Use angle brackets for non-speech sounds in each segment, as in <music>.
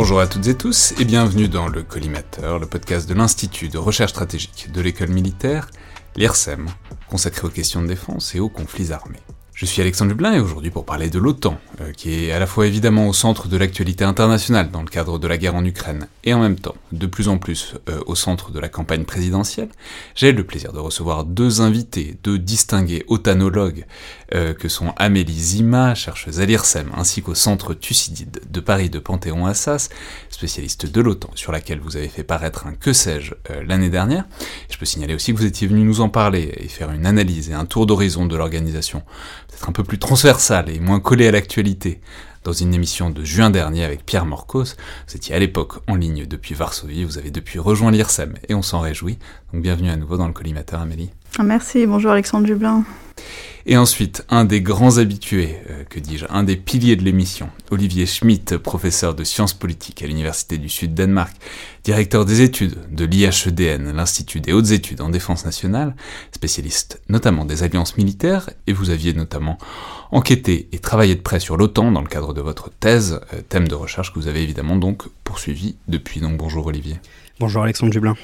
Bonjour à toutes et tous et bienvenue dans le Collimateur, le podcast de l'Institut de recherche stratégique de l'école militaire, l'IRSEM, consacré aux questions de défense et aux conflits armés. Je suis Alexandre Dublin et aujourd'hui pour parler de l'OTAN, euh, qui est à la fois évidemment au centre de l'actualité internationale dans le cadre de la guerre en Ukraine, et en même temps de plus en plus euh, au centre de la campagne présidentielle, j'ai le plaisir de recevoir deux invités, deux distingués otanologues, euh, que sont Amélie Zima, chercheuse à l'IRSEM, ainsi qu'au centre Thucydide de Paris de Panthéon-Assas, spécialiste de l'OTAN, sur laquelle vous avez fait paraître un que sais-je l'année dernière. Je peux signaler aussi que vous étiez venu nous en parler et faire une analyse et un tour d'horizon de l'organisation peut-être un peu plus transversale et moins collée à l'actualité. Dans une émission de juin dernier avec Pierre Morcos, vous étiez à l'époque en ligne depuis Varsovie, vous avez depuis rejoint l'IRSEM et on s'en réjouit. Donc bienvenue à nouveau dans le collimateur Amélie. Ah, merci, bonjour Alexandre Dublin. Et ensuite, un des grands habitués, euh, que dis-je, un des piliers de l'émission, Olivier Schmitt, professeur de sciences politiques à l'Université du Sud Danemark, directeur des études de l'IHEDN, l'Institut des hautes études en défense nationale, spécialiste notamment des alliances militaires, et vous aviez notamment enquêté et travaillé de près sur l'OTAN dans le cadre de votre thèse, euh, thème de recherche que vous avez évidemment donc poursuivi depuis. Donc bonjour Olivier. Bonjour Alexandre Dublin.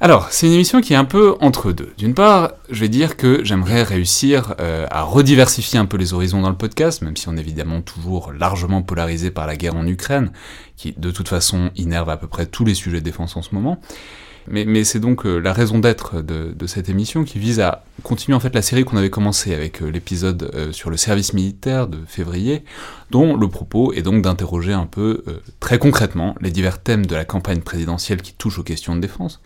Alors, c'est une émission qui est un peu entre deux. D'une part, je vais dire que j'aimerais réussir euh, à rediversifier un peu les horizons dans le podcast, même si on est évidemment toujours largement polarisé par la guerre en Ukraine, qui de toute façon innerve à peu près tous les sujets de défense en ce moment. Mais, c'est donc euh, la raison d'être de, cette émission qui vise à continuer en fait la série qu'on avait commencé avec euh, l'épisode euh, sur le service militaire de février, dont le propos est donc d'interroger un peu très concrètement les divers thèmes de la campagne présidentielle qui touchent aux questions de défense,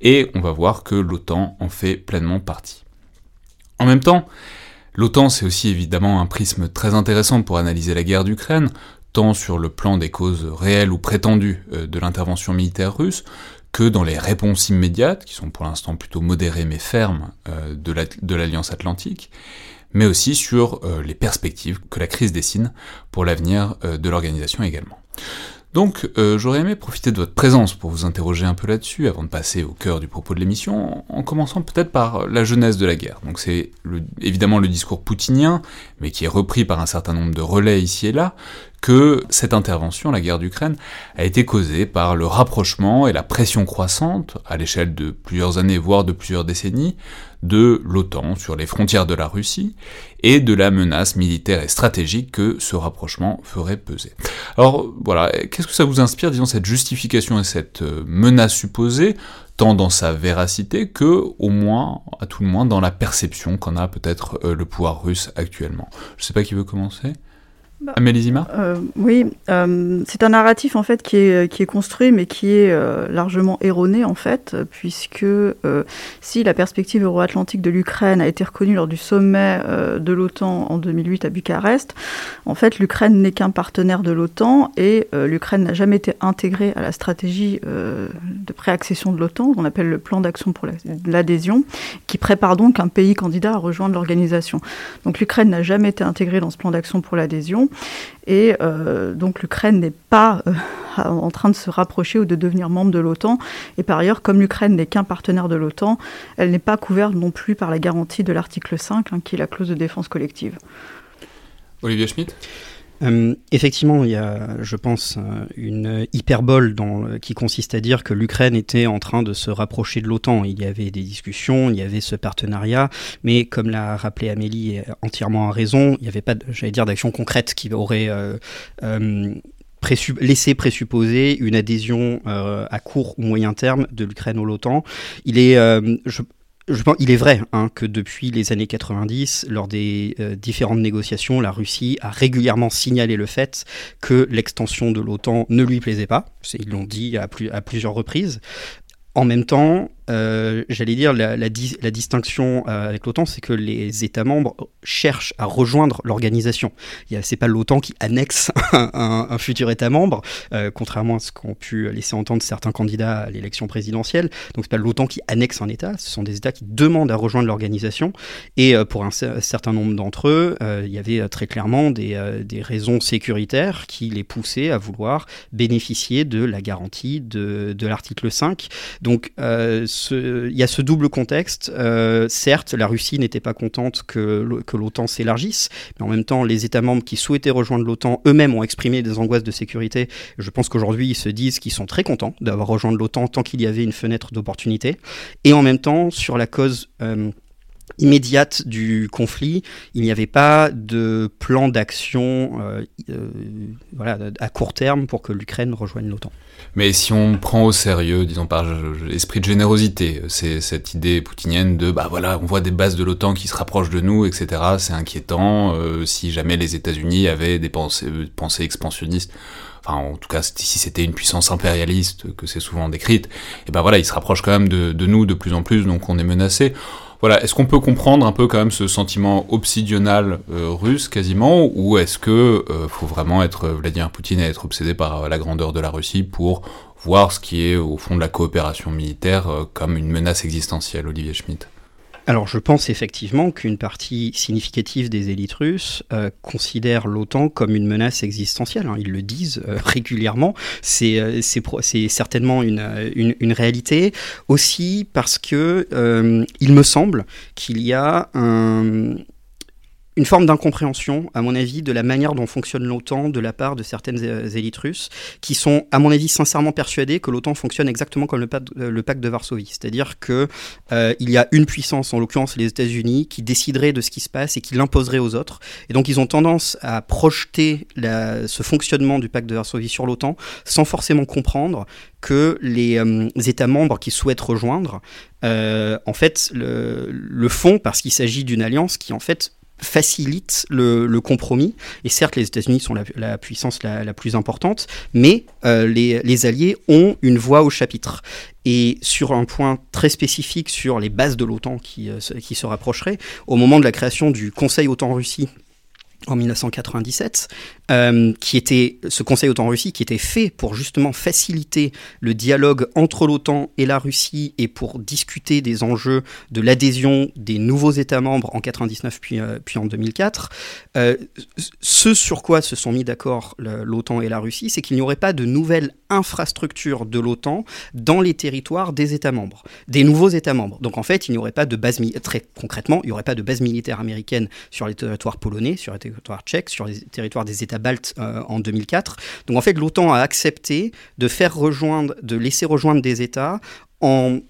et on va voir que l'OTAN en fait pleinement partie. En même temps, l'OTAN c'est aussi évidemment un prisme très intéressant pour analyser la guerre d'Ukraine, tant sur le plan des causes réelles ou prétendues de l'intervention militaire russe, que dans les réponses immédiates, qui sont pour l'instant plutôt modérées mais fermes, euh, de l'Alliance Atlantique, mais aussi sur euh, les perspectives que la crise dessine pour l'avenir euh, de l'organisation également. Donc j'aurais aimé profiter de votre présence pour vous interroger un peu là-dessus, avant de passer au cœur du propos de l'émission, en commençant peut-être par la jeunesse de la guerre. Donc c'est évidemment le discours poutinien, mais qui est repris par un certain nombre de relais ici et là, que cette intervention, la guerre d'Ukraine, a été causée par le rapprochement et la pression croissante, à l'échelle de plusieurs années, voire de plusieurs décennies, de l'OTAN sur les frontières de la Russie, et de la menace militaire et stratégique que ce rapprochement ferait peser. Alors voilà, qu'est-ce que ça vous inspire, disons, cette justification et cette euh, menace supposée, tant dans sa véracité que, au moins, à tout le moins, dans la perception qu'en a peut-être euh, le pouvoir russe actuellement? Je sais pas qui veut commencer bah, Amélie euh, Oui, euh, c'est un narratif en fait qui est, qui est construit mais qui est euh, largement erroné en fait, puisque si la perspective euro-atlantique de l'Ukraine a été reconnue lors du sommet de l'OTAN en 2008 à Bucarest, en fait l'Ukraine n'est qu'un partenaire de l'OTAN et l'Ukraine n'a jamais été intégrée à la stratégie de préaccession de l'OTAN, qu'on appelle le plan d'action pour l'adhésion, qui prépare donc un pays candidat à rejoindre l'organisation. Donc l'Ukraine n'a jamais été intégrée dans ce plan d'action pour l'adhésion. Et euh, donc l'Ukraine n'est pas euh, <laughs> en train de se rapprocher ou de devenir membre de l'OTAN. Et par ailleurs, comme l'Ukraine n'est qu'un partenaire de l'OTAN, elle n'est pas couverte non plus par la garantie de l'article 5, hein, qui est la clause de défense collective. Olivier Schmitt? Euh, effectivement, il y a, je pense, euh, une hyperbole qui consiste à dire que l'Ukraine était en train de se rapprocher de l'OTAN. Il y avait des discussions, il y avait ce partenariat, mais comme l'a rappelé Amélie entièrement à raison, il n'y avait pas, j'allais dire, d'action concrète qui aurait euh, laissé présupposer une adhésion à court ou moyen terme de l'Ukraine à l'OTAN. Il est, je pense, il est vrai hein, que depuis les années 90, lors des euh, différentes négociations, la Russie a régulièrement signalé le fait que l'extension de l'OTAN ne lui plaisait pas. Ils l'ont dit à, plus, à plusieurs reprises. En même temps, euh, j'allais dire, la, distinction euh, avec l'OTAN, c'est que les États membres cherchent à rejoindre l'organisation. C'est pas l'OTAN qui annexe <laughs> un, futur État membre, euh, contrairement à ce qu'ont pu laisser entendre certains candidats à l'élection présidentielle. Donc c'est pas l'OTAN qui annexe un État, ce sont des États qui demandent à rejoindre l'organisation. Et pour un, certain nombre d'entre eux, il y avait très clairement des, raisons sécuritaires qui les poussaient à vouloir bénéficier de la garantie de, de l'article 5. Donc il y a ce double contexte. Euh, certes, la Russie n'était pas contente que, que l'OTAN s'élargisse, mais en même temps, les États membres qui souhaitaient rejoindre l'OTAN eux-mêmes ont exprimé des angoisses de sécurité. Je pense qu'aujourd'hui, ils se disent qu'ils sont très contents d'avoir rejoint l'OTAN tant qu'il y avait une fenêtre d'opportunité. Et en même temps, sur la cause euh, immédiate du conflit, il n'y avait pas de plan d'action euh, euh, voilà, à court terme pour que l'Ukraine rejoigne l'OTAN. Mais si on prend au sérieux, disons par esprit de générosité, c'est cette idée poutinienne de bah voilà, on voit des bases de l'OTAN qui se rapprochent de nous, etc. C'est inquiétant. Euh, si jamais les États-Unis avaient des pensées, expansionnistes, enfin en tout cas si c'était une puissance impérialiste que c'est souvent décrite, et ben voilà, ils se rapprochent quand même de, de nous de plus en plus, donc on est menacé. Est-ce qu'on peut comprendre un peu quand même ce sentiment obsidional euh, russe quasiment, ou est-ce que euh, faut vraiment être Vladimir Poutine et être obsédé par euh, la grandeur de la Russie pour voir ce qui est au fond de la coopération militaire comme une menace existentielle, Olivier Schmitt? Alors je pense effectivement qu'une partie significative des élites russes euh, considère l'OTAN comme une menace existentielle. Hein. Ils le disent euh, <laughs> régulièrement. C'est euh, certainement une, une, une, réalité. Aussi parce que il me semble qu'il y a un une forme d'incompréhension, à mon avis, de la manière dont fonctionne l'OTAN de la part de certaines élites russes, qui sont, à mon avis, sincèrement persuadées que l'OTAN fonctionne exactement comme le pacte, pacte de Varsovie. C'est-à-dire qu'il euh, y a une puissance, en l'occurrence les États-Unis, qui déciderait de ce qui se passe et qui l'imposerait aux autres. Et donc ils ont tendance à projeter ce fonctionnement du pacte de Varsovie sur l'OTAN sans forcément comprendre que les, euh, États membres qui souhaitent rejoindre, euh, en fait, le, le font parce qu'il s'agit d'une alliance qui, en fait, facilite le, compromis. Et certes, les États-Unis sont la, puissance la, plus importante, mais euh, les, Alliés ont une voix au chapitre. Et sur un point très spécifique sur les bases de l'OTAN qui, euh, qui se rapprocheraient, au moment de la création du Conseil OTAN-Russie en 1997, euh, qui était ce Conseil OTAN-Russie qui était fait pour justement faciliter le dialogue entre l'OTAN et la Russie et pour discuter des enjeux de l'adhésion des nouveaux États membres en 99 puis, euh, puis en 2004. Euh, ce sur quoi se sont mis d'accord l'OTAN et la Russie, c'est qu'il n'y aurait pas de nouvelles infrastructures de l'OTAN dans les territoires des États membres, des nouveaux États membres. Donc en fait, il n'y aurait pas de base très concrètement, il n'y aurait pas de base militaire américaine sur les territoires polonais, sur les territoires tchèques, sur les territoires des États baltes euh, en 2004. Donc en fait, l'OTAN a accepté de faire rejoindre, de laisser rejoindre des États en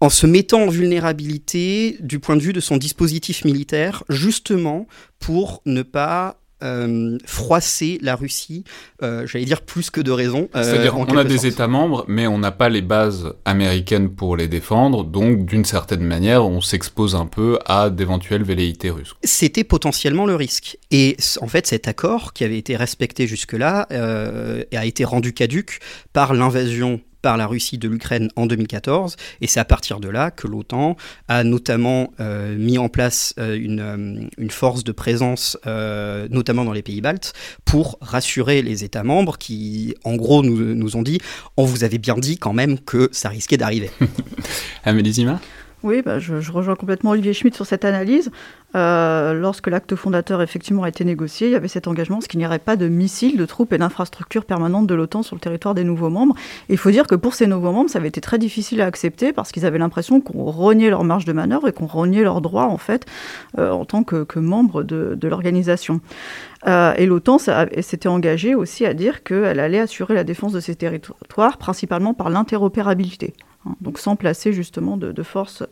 en se mettant en vulnérabilité du point de vue de son dispositif militaire, justement pour ne pas euh, froisser la Russie, euh, j'allais dire plus que de raison. Euh, C'est-à-dire on a des États membres, mais on n'a pas les bases américaines pour les défendre, donc d'une certaine manière, on s'expose un peu à d'éventuelles velléités russes. C'était potentiellement le risque. Et en fait, cet accord, qui avait été respecté jusque-là, a été rendu caduque par l'invasion par la Russie de l'Ukraine en 2014. Et c'est à partir de là que l'OTAN a notamment euh, mis en place euh, une, euh, force de présence, notamment dans les pays baltes, pour rassurer les États membres qui, en gros, nous, ont dit on vous avait bien dit quand même que ça risquait d'arriver. <laughs> Amélie Oui, bah, je, rejoins complètement Olivier Schmitt sur cette analyse. Euh, lorsque l'acte fondateur effectivement a été négocié, il y avait cet engagement, ce qu'il n'y aurait pas de missiles, de troupes et d'infrastructures permanentes de l'OTAN sur le territoire des nouveaux membres. Il faut dire que pour ces nouveaux membres, ça avait été très difficile à accepter parce qu'ils avaient l'impression qu'on reniait leur marge de manœuvre et qu'on reniait leurs droits en fait euh, en tant que, membres de, de l'organisation. Euh, et l'OTAN s'était engagée aussi à dire qu'elle allait assurer la défense de ces territoires, principalement par l'interopérabilité. Hein, donc sans placer justement de, force,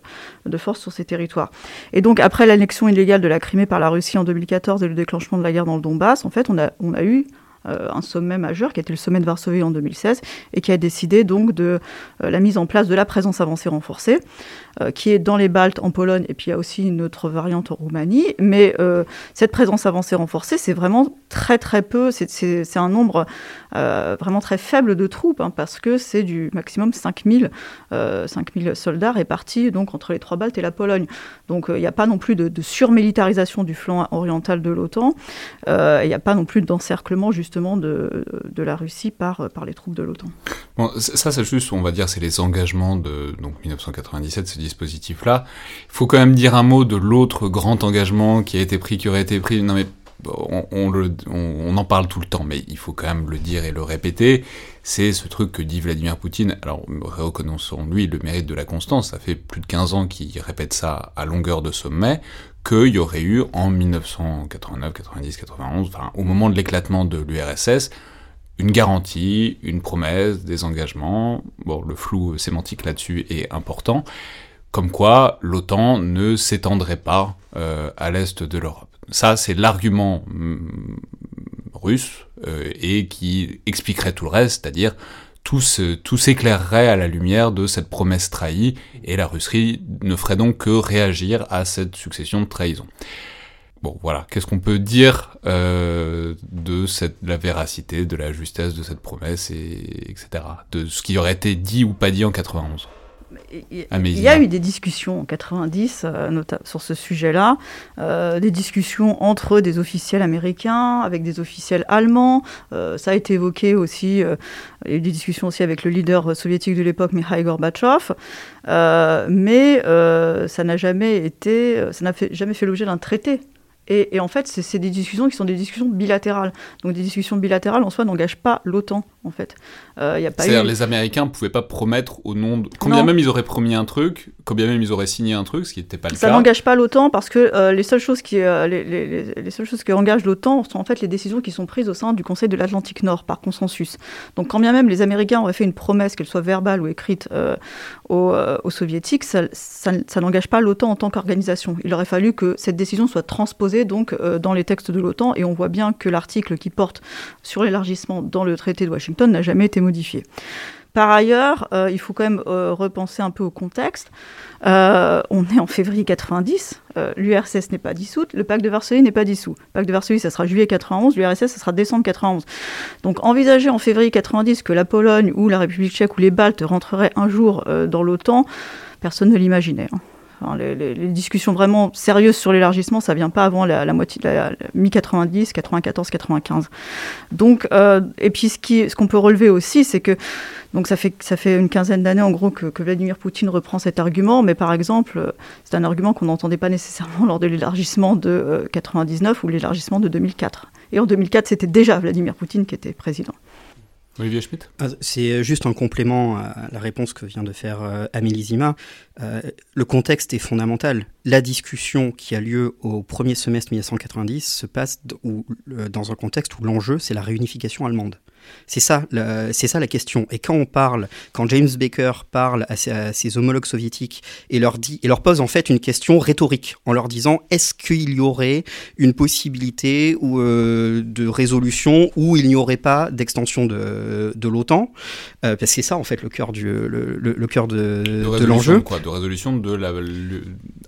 de force sur ces territoires. Et donc après l'annexion illégale de la Crimée par la Russie en 2014 et le déclenchement de la guerre dans le Donbass, en fait, on a, on a eu un sommet majeur qui été le sommet de Varsovie en 2016 et qui a décidé donc de euh, la mise en place de la présence avancée renforcée euh, qui est dans les Baltes en Pologne et puis il y a aussi une autre variante en Roumanie. Mais cette présence avancée renforcée c'est vraiment très très peu. C'est un nombre vraiment très faible de troupes hein, parce que c'est du maximum 5000 5000 soldats répartis donc entre les trois Baltes et la Pologne. Donc il n'y a pas non plus de, surmilitarisation du flanc oriental de l'OTAN il n'y a pas non plus d'encerclement justement de, la Russie par, par les troupes de l'OTAN. Ça, c'est juste, on va dire, c'est les engagements de donc 1997, ce dispositif-là. Il faut quand même dire un mot de l'autre grand engagement qui a été pris, qui aurait été pris. Non mais on, on, en parle tout le temps, mais il faut quand même le dire et le répéter. C'est ce truc que dit Vladimir Poutine. Alors, reconnaissons-lui le mérite de la constance. Ça fait plus de 15 ans qu'il répète ça à longueur de sommet qu'il y aurait eu en 1989, 90, 91, enfin au moment de l'éclatement de l'URSS, une garantie, une promesse, des engagements. Bon, le flou sémantique là-dessus est important. Comme quoi, l'OTAN ne s'étendrait pas euh, à l'est de l'Europe. Ça, c'est l'argument mm, russe euh, et qui expliquerait tout le reste, c'est-à-dire tout s'éclairerait à la lumière de cette promesse trahie, et la Russie ne ferait donc que réagir à cette succession de trahisons. Bon, voilà, qu'est-ce qu'on peut dire euh, de cette, la véracité, de la justesse de cette promesse, et, etc. De ce qui aurait été dit ou pas dit en 91 il y a eu des discussions en 90 euh, sur ce sujet-là, euh, des discussions entre des officiels américains, avec des officiels allemands. Euh, ça a été évoqué aussi, il y a eu des discussions aussi avec le leader soviétique de l'époque, Mikhail Gorbatchev. mais ça n'a jamais été, ça n'a jamais fait l'objet d'un traité et, en fait, c'est des discussions qui sont des discussions bilatérales. Donc des discussions bilatérales en soi n'engagent pas l'OTAN, en fait. Euh, C'est-à-dire les Américains ne pouvaient pas promettre au nom de... Combien même ils auraient promis un truc, combien même ils auraient signé un truc, ce qui n'était pas le Ça cas. Ça n'engage pas l'OTAN parce que euh, les, seules choses qui, euh, les, les, les, seules choses qui engagent l'OTAN sont en fait les décisions qui sont prises au sein du Conseil de l'Atlantique Nord par consensus. Donc quand bien même les Américains auraient fait une promesse, qu'elle soit verbale ou écrite aux, aux, Soviétiques, ça, ça, ça n'engage pas l'OTAN en tant qu'organisation. Il aurait fallu que cette décision soit transposée donc dans les textes de l'OTAN et on voit bien que l'article qui porte sur l'élargissement dans le traité de Washington n'a jamais été modifié. Par ailleurs, euh, il faut quand même euh, repenser un peu au contexte. Euh, on est en février 90, l'URSS n'est pas dissoute, le pacte de Varsovie n'est pas dissous. Le pacte de Varsovie, ça sera juillet 91, l'URSS, ça sera décembre 91. Donc envisager en février 90 que la Pologne ou la République tchèque ou les Baltes rentreraient un jour dans l'OTAN, personne ne l'imaginait. Hein les, discussions vraiment sérieuses sur l'élargissement, ça vient pas avant la, moitié de la, mi-90, 94, 95. Donc, euh, et puis ce qu'on peut relever aussi, c'est que donc ça fait, ça fait une quinzaine d'années en gros que, Vladimir Poutine reprend cet argument, mais par exemple, c'est un argument qu'on n'entendait pas nécessairement <laughs> lors de l'élargissement de 99 euh, ou l'élargissement de 2004. Et en 2004, c'était déjà Vladimir Poutine qui était président. Olivier Schmitt? Ah, C'est juste un complément à la réponse que vient de faire euh, Amélie Zima. Euh, le contexte est fondamental. La discussion qui a lieu au premier semestre 1990 se passe dans un contexte où l'enjeu, c'est la réunification allemande. C'est ça, c'est ça la question. Et quand on parle, quand James Baker parle à ses, homologues soviétiques et leur dit, et leur pose en fait une question rhétorique en leur disant est-ce qu'il y aurait une possibilité ou, euh, de résolution où il n'y aurait pas d'extension de, de l'OTAN? Euh, Parce que c'est ça en fait le cœur du le, le, cœur de, de l'enjeu. Quoi De résolution de la.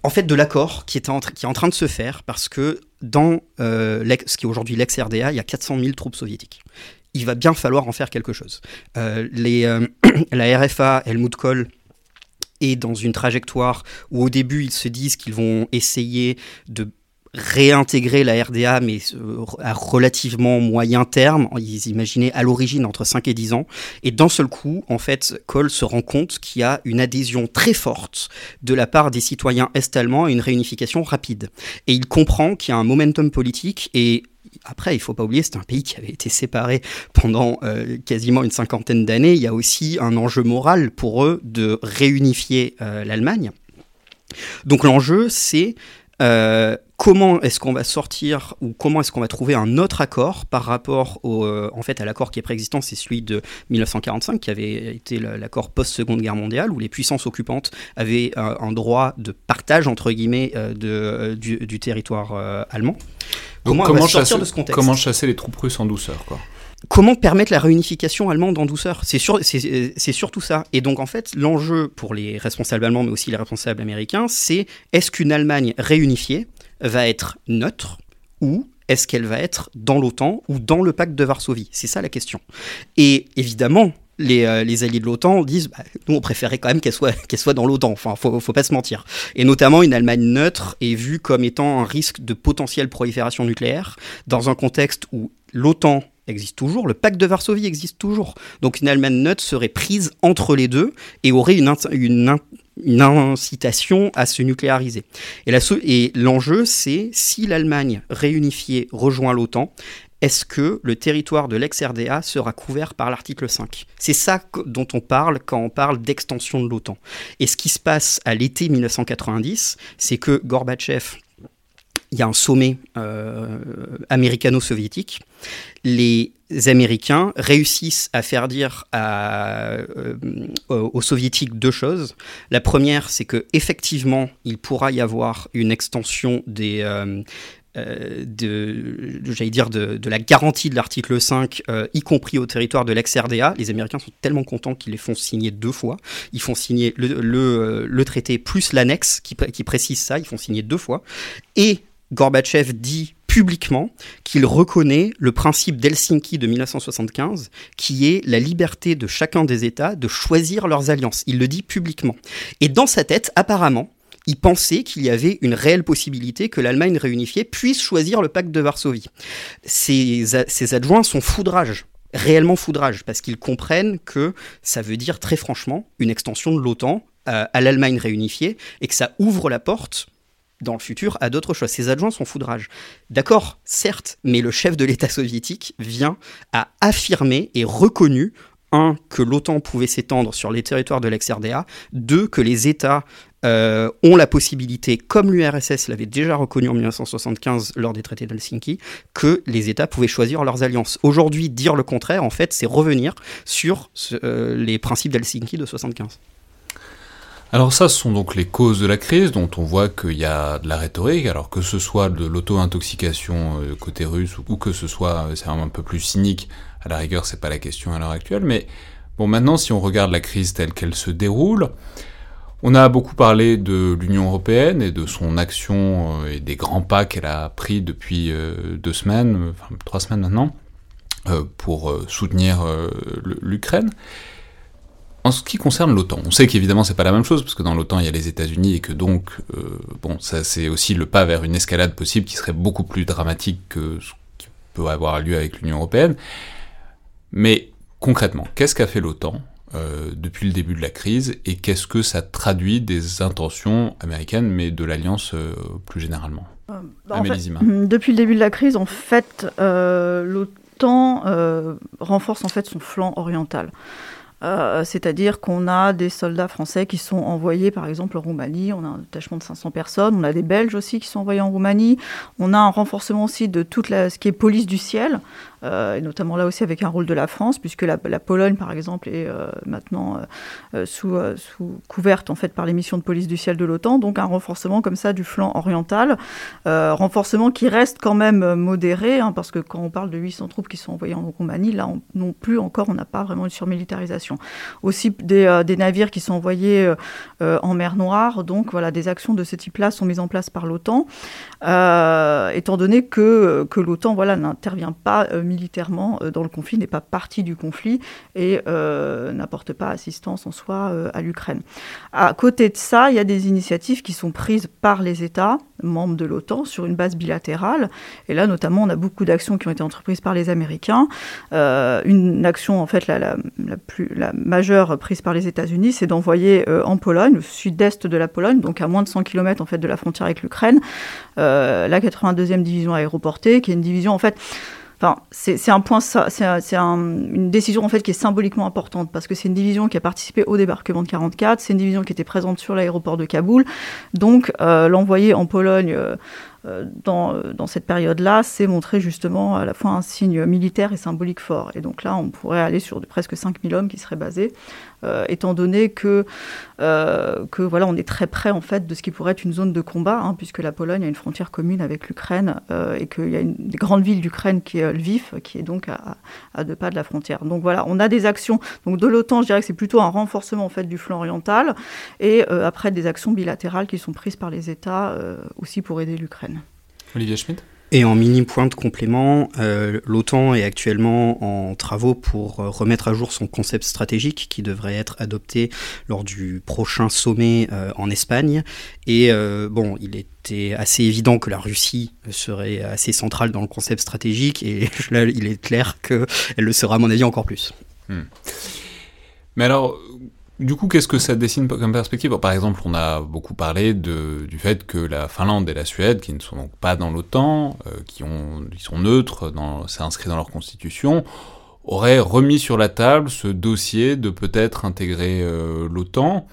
En fait, de l'accord qui est en qui est en train de se faire parce que dans euh, ce qui est aujourd'hui l'ex-RDA, il y a 400 000 troupes soviétiques il va bien falloir en faire quelque chose. Euh, euh, <clears throat> la RFA, Helmut Kohl, est dans une trajectoire où au début ils se disent qu'ils vont essayer de réintégrer la RDA, mais à relativement moyen terme. Ils imaginaient à l'origine entre 5 et 10 ans. Et d'un seul coup, en fait, Kohl se rend compte qu'il y a une adhésion très forte de la part des citoyens est-allemands à une réunification rapide. Et il comprend qu'il y a un momentum politique et après, il faut pas oublier, c'est un pays qui avait été séparé pendant euh, quasiment une cinquantaine d'années. Il y a aussi un enjeu moral pour eux de réunifier euh, l'Allemagne. Donc l'enjeu, c'est euh, comment est-ce qu'on va sortir ou comment est-ce qu'on va trouver un autre accord par rapport au, euh, en fait, à l'accord qui est préexistant, c'est celui de 1945 qui avait été l'accord post-seconde guerre mondiale où les puissances occupantes avaient un droit de partage entre guillemets euh, de, du, territoire allemand. comment, comment, chasser, de ce contexte comment chasser les troupes russes en douceur quoi? Comment permettre la réunification allemande en douceur? C'est surtout ça. Et donc, en fait, l'enjeu pour les responsables allemands, mais aussi les responsables américains, c'est est-ce qu'une Allemagne réunifiée va être neutre ou est-ce qu'elle va être dans l'OTAN ou dans le pacte de Varsovie? C'est ça la question. Et évidemment, les, euh, alliés de l'OTAN disent bah, nous on préférait quand même qu'elle soit, <laughs> qu'elle soit dans l'OTAN, enfin faut, faut pas se mentir. Et notamment une Allemagne neutre est vue comme étant un risque de potentielle prolifération nucléaire dans un contexte où l'OTAN existe toujours, le pacte de Varsovie existe toujours. Donc une Allemagne neutre serait prise entre les deux et aurait une, une, une incitation à se nucléariser. Et l'enjeu, c'est si l'Allemagne réunifiée rejoint l'OTAN, est-ce que le territoire de l'ex-RDA sera couvert par l'article 5 C'est ça dont on parle quand on parle d'extension de l'OTAN. Et ce qui se passe à l'été 1990, c'est que Gorbatchev il y a un sommet euh, américano-soviétique. Les Américains réussissent à faire dire euh, aux Soviétiques deux choses. La première, c'est que effectivement, il pourra y avoir une extension euh, de, j'allais dire, de, la garantie de l'article 5, y compris au territoire de l'ex-RDA. Les Américains sont tellement contents qu'ils les font signer deux fois. Ils font signer le, le, traité plus l'annexe qui, qui, précise ça. Ils font signer deux fois. Et Gorbatchev dit publiquement qu'il reconnaît le principe d'Helsinki de 1975, qui est la liberté de chacun des États de choisir leurs alliances. Il le dit publiquement. Et dans sa tête, apparemment, il pensait qu'il y avait une réelle possibilité que l'Allemagne réunifiée puisse choisir le pacte de Varsovie. Ses, adjoints sont foudrage réellement foudrage, parce qu'ils comprennent que ça veut dire très franchement une extension de l'OTAN à l'Allemagne réunifiée, et que ça ouvre la porte dans le futur à d'autres choses. Ses adjoints sont foudrage. D'accord, certes, mais le chef de l'État soviétique vient à affirmer et reconnu un, que l'OTAN pouvait s'étendre sur les territoires de l'ex-RDA, deux, que les États euh, ont la possibilité, comme l'URSS l'avait déjà reconnu en 1975 lors des traités d'Helsinki, que les États pouvaient choisir leurs alliances. Aujourd'hui, dire le contraire, en fait, c'est revenir sur euh, les principes d'Helsinki de 1975. Alors ça, ce sont donc les causes de la crise, dont on voit qu'il y a de la rhétorique, alors que ce soit de l'auto-intoxication euh, côté russe, ou que ce soit, euh, c'est un peu plus cynique, à la rigueur, c'est pas la question à l'heure actuelle, mais bon, maintenant, si on regarde la crise telle qu'elle se déroule, on a beaucoup parlé de l'Union européenne et de son action euh, et des grands pas qu'elle a pris depuis deux semaines, enfin trois semaines maintenant, pour soutenir l'Ukraine. En ce qui concerne l'OTAN, on sait qu'évidemment c'est pas la même chose parce que dans l'OTAN il y a les États-Unis et que donc euh, bon ça c'est aussi le pas vers une escalade possible qui serait beaucoup plus dramatique que ce qui peut avoir lieu avec l'Union européenne. Mais concrètement, qu'est-ce qu'a fait l'OTAN euh, depuis le début de la crise et qu'est-ce que ça traduit des intentions américaines mais de l'alliance euh, plus généralement? Bah, <clears throat> Depuis le début de la crise, en fait, l'OTAN renforce en fait son flanc oriental. Euh, c'est-à-dire qu'on a des soldats français qui sont envoyés, par exemple, en Roumanie. On a un détachement de 500 personnes. On a des Belges aussi qui sont envoyés en Roumanie. On a un renforcement aussi de toute ce qui est police du ciel. Euh, et notamment là aussi avec un rôle de la France, puisque la, Pologne, par exemple, est euh, maintenant euh, sous, sous, couverte en fait par les missions de police du ciel de l'OTAN, donc un renforcement comme ça du flanc oriental, renforcement qui reste quand même modéré, hein, parce que quand on parle de 800 troupes qui sont envoyées en Roumanie, là non plus encore, on n'a pas vraiment une surmilitarisation. Aussi des, des navires qui sont envoyés en mer Noire, donc voilà, des actions de ce type-là sont mises en place par l'OTAN, étant donné que, que l'OTAN voilà, n'intervient pas militairement euh, dans le conflit, n'est pas partie du conflit et euh, n'apporte pas assistance en soi euh, à l'Ukraine. À côté de ça, il y a des initiatives qui sont prises par les États membre de l'OTAN sur une base bilatérale. Et là, notamment, on a beaucoup d'actions qui ont été entreprises par les Américains. Une action, en fait, la, plus, majeure prise par les États-Unis, c'est d'envoyer en Pologne, au sud-est de la Pologne, donc à moins de 100 km en fait, de la frontière avec l'Ukraine, la 82e division aéroportée, qui est une division, en fait, C'est un point, c'est un, une décision en fait qui est symboliquement importante parce que c'est une division qui a participé au débarquement de 44, c'est une division qui était présente sur l'aéroport de Kaboul, donc euh, l'envoyer en Pologne. Euh, euh, dans, cette période-là, c'est montrer justement à la fois un signe militaire et symbolique fort. Et donc là, on pourrait aller sur de presque 5000 hommes qui seraient basés euh, étant donné que, voilà, on est très près en fait de ce qui pourrait être une zone de combat, hein, puisque la Pologne a une frontière commune avec l'Ukraine et qu'il y a une des grandes villes d'Ukraine qui est Lviv, qui est donc à, à, deux pas de la frontière. Donc voilà, on a des actions donc de l'OTAN, je dirais que c'est plutôt un renforcement en fait du flanc oriental, et après des actions bilatérales qui sont prises par les États aussi pour aider l'Ukraine. Olivier Schmidt et en mini point de complément, euh, l'OTAN est actuellement en travaux pour euh, remettre à jour son concept stratégique qui devrait être adopté lors du prochain sommet euh, en Espagne. Et bon, il était assez évident que la Russie serait assez centrale dans le concept stratégique et <laughs> là, il est clair qu'elle le sera à mon avis encore plus. Hmm. Mais alors, du coup, qu'est-ce que ça dessine comme perspective? Par exemple, on a beaucoup parlé du fait que la Finlande et la Suède, qui ne sont donc pas dans l'OTAN, euh, qui sont neutres, c'est inscrit dans leur constitution, auraient remis sur la table ce dossier de peut-être intégrer euh, l'OTAN.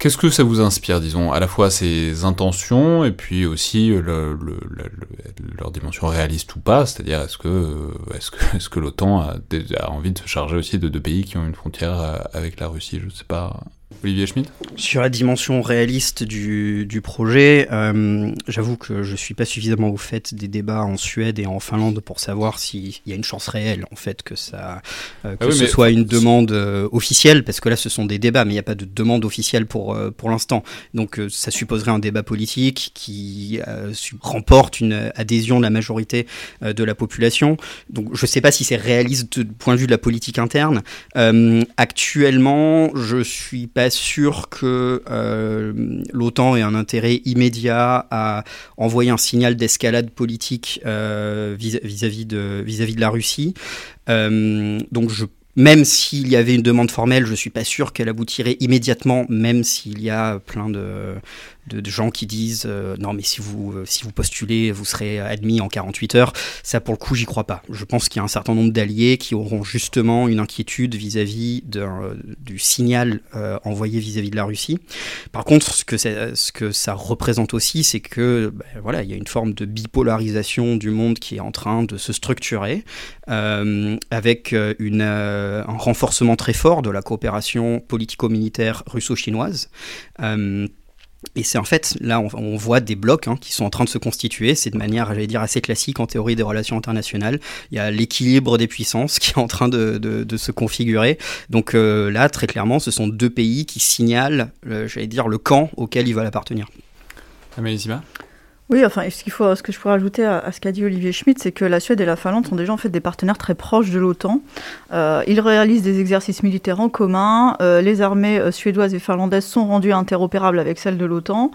Qu'est-ce que ça vous inspire, disons, à la fois ces intentions et puis aussi le, le, le, leur dimension réaliste ou pas C'est-à-dire, est-ce que, est-ce que, <laughs> est-ce que l'OTAN a, a, envie de se charger aussi de deux pays qui ont une frontière euh, avec la Russie Je ne sais pas. Olivier Schmidt Sur la dimension réaliste du, du projet, euh, j'avoue que je suis pas suffisamment au fait des débats en Suède et en Finlande pour savoir s'il y a une chance réelle en fait que ça euh, que ah oui, ce soit une demande euh, officielle, parce que là ce sont des débats, mais il n'y a pas de demande officielle pour, pour l'instant. Donc ça supposerait un débat politique qui remporte une adhésion de la majorité de la population. Donc je sais pas si c'est réaliste du point de vue de la politique interne. actuellement, je suis pas sûr que euh, l'OTAN ait un intérêt immédiat à envoyer un signal d'escalade politique euh, vis-à-vis de, vis -vis de la Russie. Euh, donc je même s'il y avait une demande formelle, je suis pas sûr qu'elle aboutirait immédiatement, même s'il y a plein de, de, gens qui disent euh, non mais si vous euh, si vous postulez vous serez admis en 48 heures. Ça pour le coup j'y crois pas. Je pense qu'il y a un certain nombre d'alliés qui auront justement une inquiétude vis-à-vis -vis du signal euh, envoyé vis-à-vis -vis de la Russie. Par contre ce que ça, ce que ça représente aussi c'est que ben, voilà il y a une forme de bipolarisation du monde qui est en train de se structurer euh, avec une, un renforcement très fort de la coopération politico-militaire russo-chinoise euh, et c'est en fait, là, on, voit des blocs hein, qui sont en train de se constituer. C'est de manière, j'allais dire, assez classique en théorie des relations internationales. Il y a l'équilibre des puissances qui est en train de se configurer. Donc euh, là, très clairement, ce sont deux pays qui signalent, euh, j'allais dire, le camp auquel ils veulent appartenir. Amélie oui, enfin, ce, qu'il faut, ce que je pourrais ajouter à, ce qu'a dit Olivier Schmitt, c'est que la Suède et la Finlande sont déjà en fait des partenaires très proches de l'OTAN. Euh, ils réalisent des exercices militaires en commun. Euh, les armées euh, suédoises et finlandaises sont rendues interopérables avec celles de l'OTAN.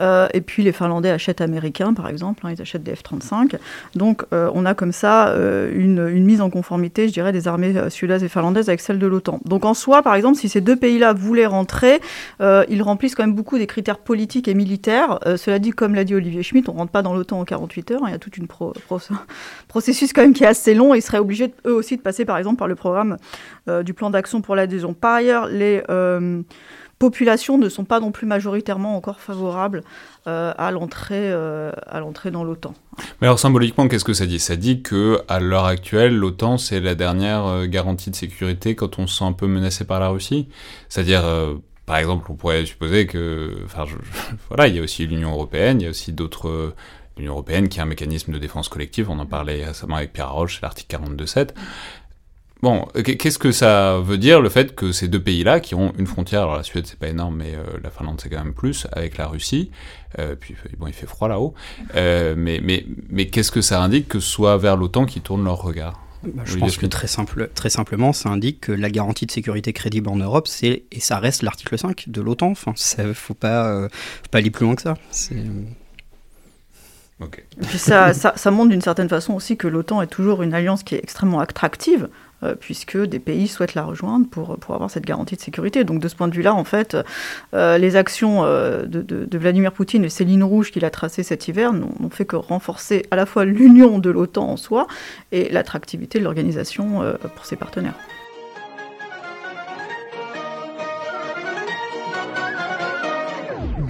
Et puis les Finlandais achètent américains, par exemple. Hein, ils achètent des F-35. Donc on a comme ça une, une, mise en conformité, je dirais, des armées suédoises et finlandaises avec celles de l'OTAN. Donc en soi, par exemple, si ces deux pays-là voulaient rentrer, ils remplissent quand même beaucoup des critères politiques et militaires. cela dit, comme l'a dit Olivier Schmitt, on rentre pas dans l'OTAN en 48 heures. Il y a tout un pro, pro, <laughs> processus quand même qui est assez long. Ils seraient obligés eux aussi de passer par exemple par le programme euh, du plan d'action pour l'adhésion. Par ailleurs, les euh, populations ne sont pas non plus majoritairement encore favorables euh, à l'entrée dans l'OTAN. Mais alors symboliquement, qu'est-ce que ça dit? Ça dit que à l'heure actuelle, l'OTAN c'est la dernière garantie de sécurité quand on se sent un peu menacé par la Russie. C'est-à-dire par exemple, on pourrait supposer que, enfin, <laughs> il y a aussi l'Union européenne, il y a aussi d'autres, l'Union européenne qui a un mécanisme de défense collective. On en parlait récemment avec Pierre Roche, c'est l'article 42.7. Bon, qu'est-ce que ça veut dire le fait que ces deux pays-là, qui ont une frontière, alors la Suède c'est pas énorme, mais euh, la Finlande c'est quand même plus, avec la Russie, euh, puis bon, il fait froid là-haut, euh, mais qu'est-ce que ça indique que ce soit vers l'OTAN qui tournent leur regard? Bah, Je pense que très, simple, très simplement, ça indique que la garantie de sécurité crédible en Europe, c'est et ça reste l'article 5 de l'OTAN. Enfin, faut pas, euh, faut pas aller plus loin que ça. C'est et puis ça, ça, montre d'une certaine façon aussi que l'OTAN est toujours une alliance qui est extrêmement attractive, puisque des pays souhaitent la rejoindre pour, pour avoir cette garantie de sécurité. Donc de ce point de vue-là, en fait, euh, les actions euh, de, de, Vladimir Poutine et ces lignes rouges qu'il a tracées cet hiver n'ont fait que renforcer à la fois l'union de l'OTAN en soi et l'attractivité de l'organisation pour ses partenaires.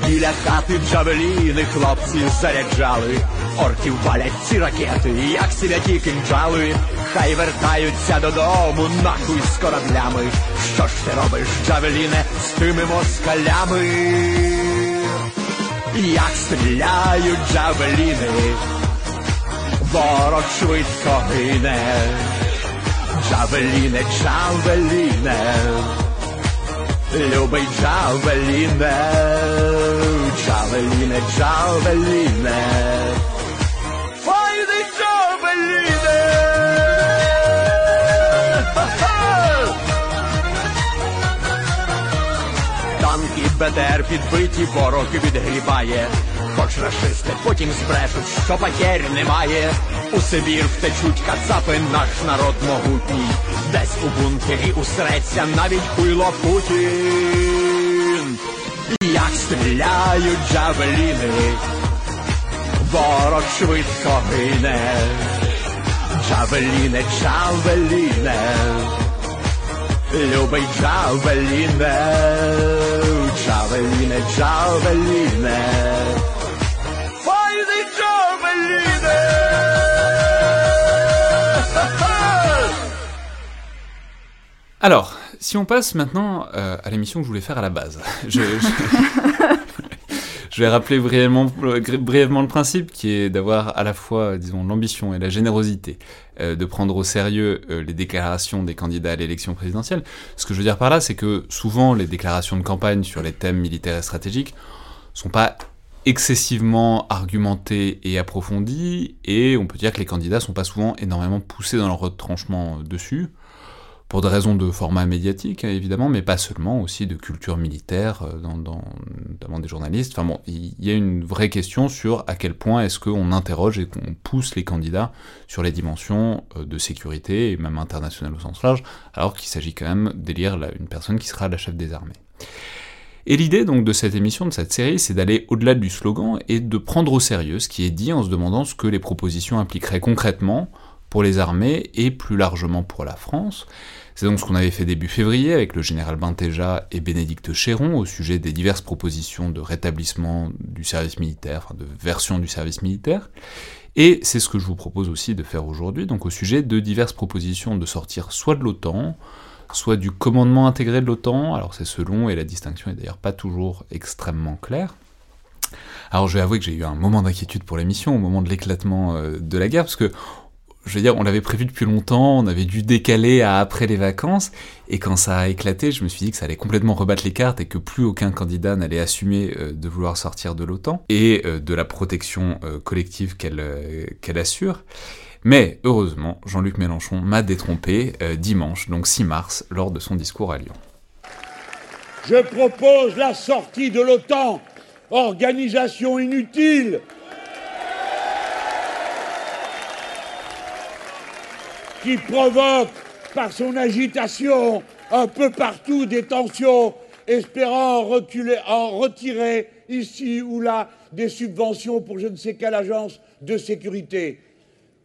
Біля хати джавеліни хлопці заряджали, орків валять ці ракети, як сіляті кинджали, Хай вертаються додому, нахуй з кораблями. Що ж ти робиш, джавеліне, з тими москалями? Як стріляють джавеліни, ворог швидко гине, джавеліне, джавеліне. Любий Джавеліне, Джавеліне, Джавеліне, Джавеліне! Танки БТР підбиті, ворог відгрібає, хоч рашисти потім збрешуть, що потерь немає. У Сибір втечуть кацапи, наш народ могутній, десь у бункері усреться навіть хуйло Путін. Як стріляють джавеліни, ворог швидко гине, джавеліне, джавеліне, любий джавеліне, джавеліне, <laughs> джавеліне. Alors, si on passe maintenant euh, à l'émission que je voulais faire à la base, <laughs> <laughs> je, vais rappeler brièvement, brièvement, le principe qui est d'avoir à la fois, disons, l'ambition et la générosité euh, de prendre au sérieux euh, les déclarations des candidats à l'élection présidentielle. Ce que je veux dire par là, c'est que souvent les déclarations de campagne sur les thèmes militaires et stratégiques sont pas excessivement argumentées et approfondies, et on peut dire que les candidats sont pas souvent énormément poussés dans leur retranchement dessus pour des raisons de format médiatique, hein, évidemment, mais pas seulement, aussi de culture militaire, euh, dans, notamment des journalistes. Enfin bon, il y a une vraie question sur à quel point est-ce qu'on interroge et qu'on pousse les candidats sur les dimensions euh, de sécurité, et même internationales au sens large, alors qu'il s'agit quand même d'élire une personne qui sera la chef des armées. Et l'idée donc de cette émission, de cette série, c'est d'aller au-delà du slogan et de prendre au sérieux ce qui est dit en se demandant ce que les propositions impliqueraient concrètement pour les armées et plus largement pour la France. C'est donc ce qu'on avait fait début février avec le général Bintéja et Bénédicte Chéron au sujet des diverses propositions de rétablissement du service militaire, enfin de version du service militaire. Et c'est ce que je vous propose aussi de faire aujourd'hui, donc au sujet de diverses propositions de sortir soit de l'OTAN, soit du commandement intégré de l'OTAN, alors c'est selon, et la distinction est d'ailleurs pas toujours extrêmement claire. Alors je vais avouer que j'ai eu un moment d'inquiétude pour l'émission, au moment de l'éclatement euh, de la guerre, parce que je veux dire, on l'avait prévu depuis longtemps, on avait dû décaler à après les vacances, et quand ça a éclaté, je me suis dit que ça allait complètement rebattre les cartes et que plus aucun candidat n'allait assumer euh, de vouloir sortir de l'OTAN et euh, de la protection euh, collective qu'elle assure. Mais heureusement, Jean-Luc Mélenchon m'a détrompé dimanche, donc 6 mars, lors de son discours à Lyon. Je propose la sortie de l'OTAN, organisation inutile qui provoque par son agitation un peu partout des tensions, espérant en retirer ici ou là des subventions pour je ne sais quelle agence de sécurité.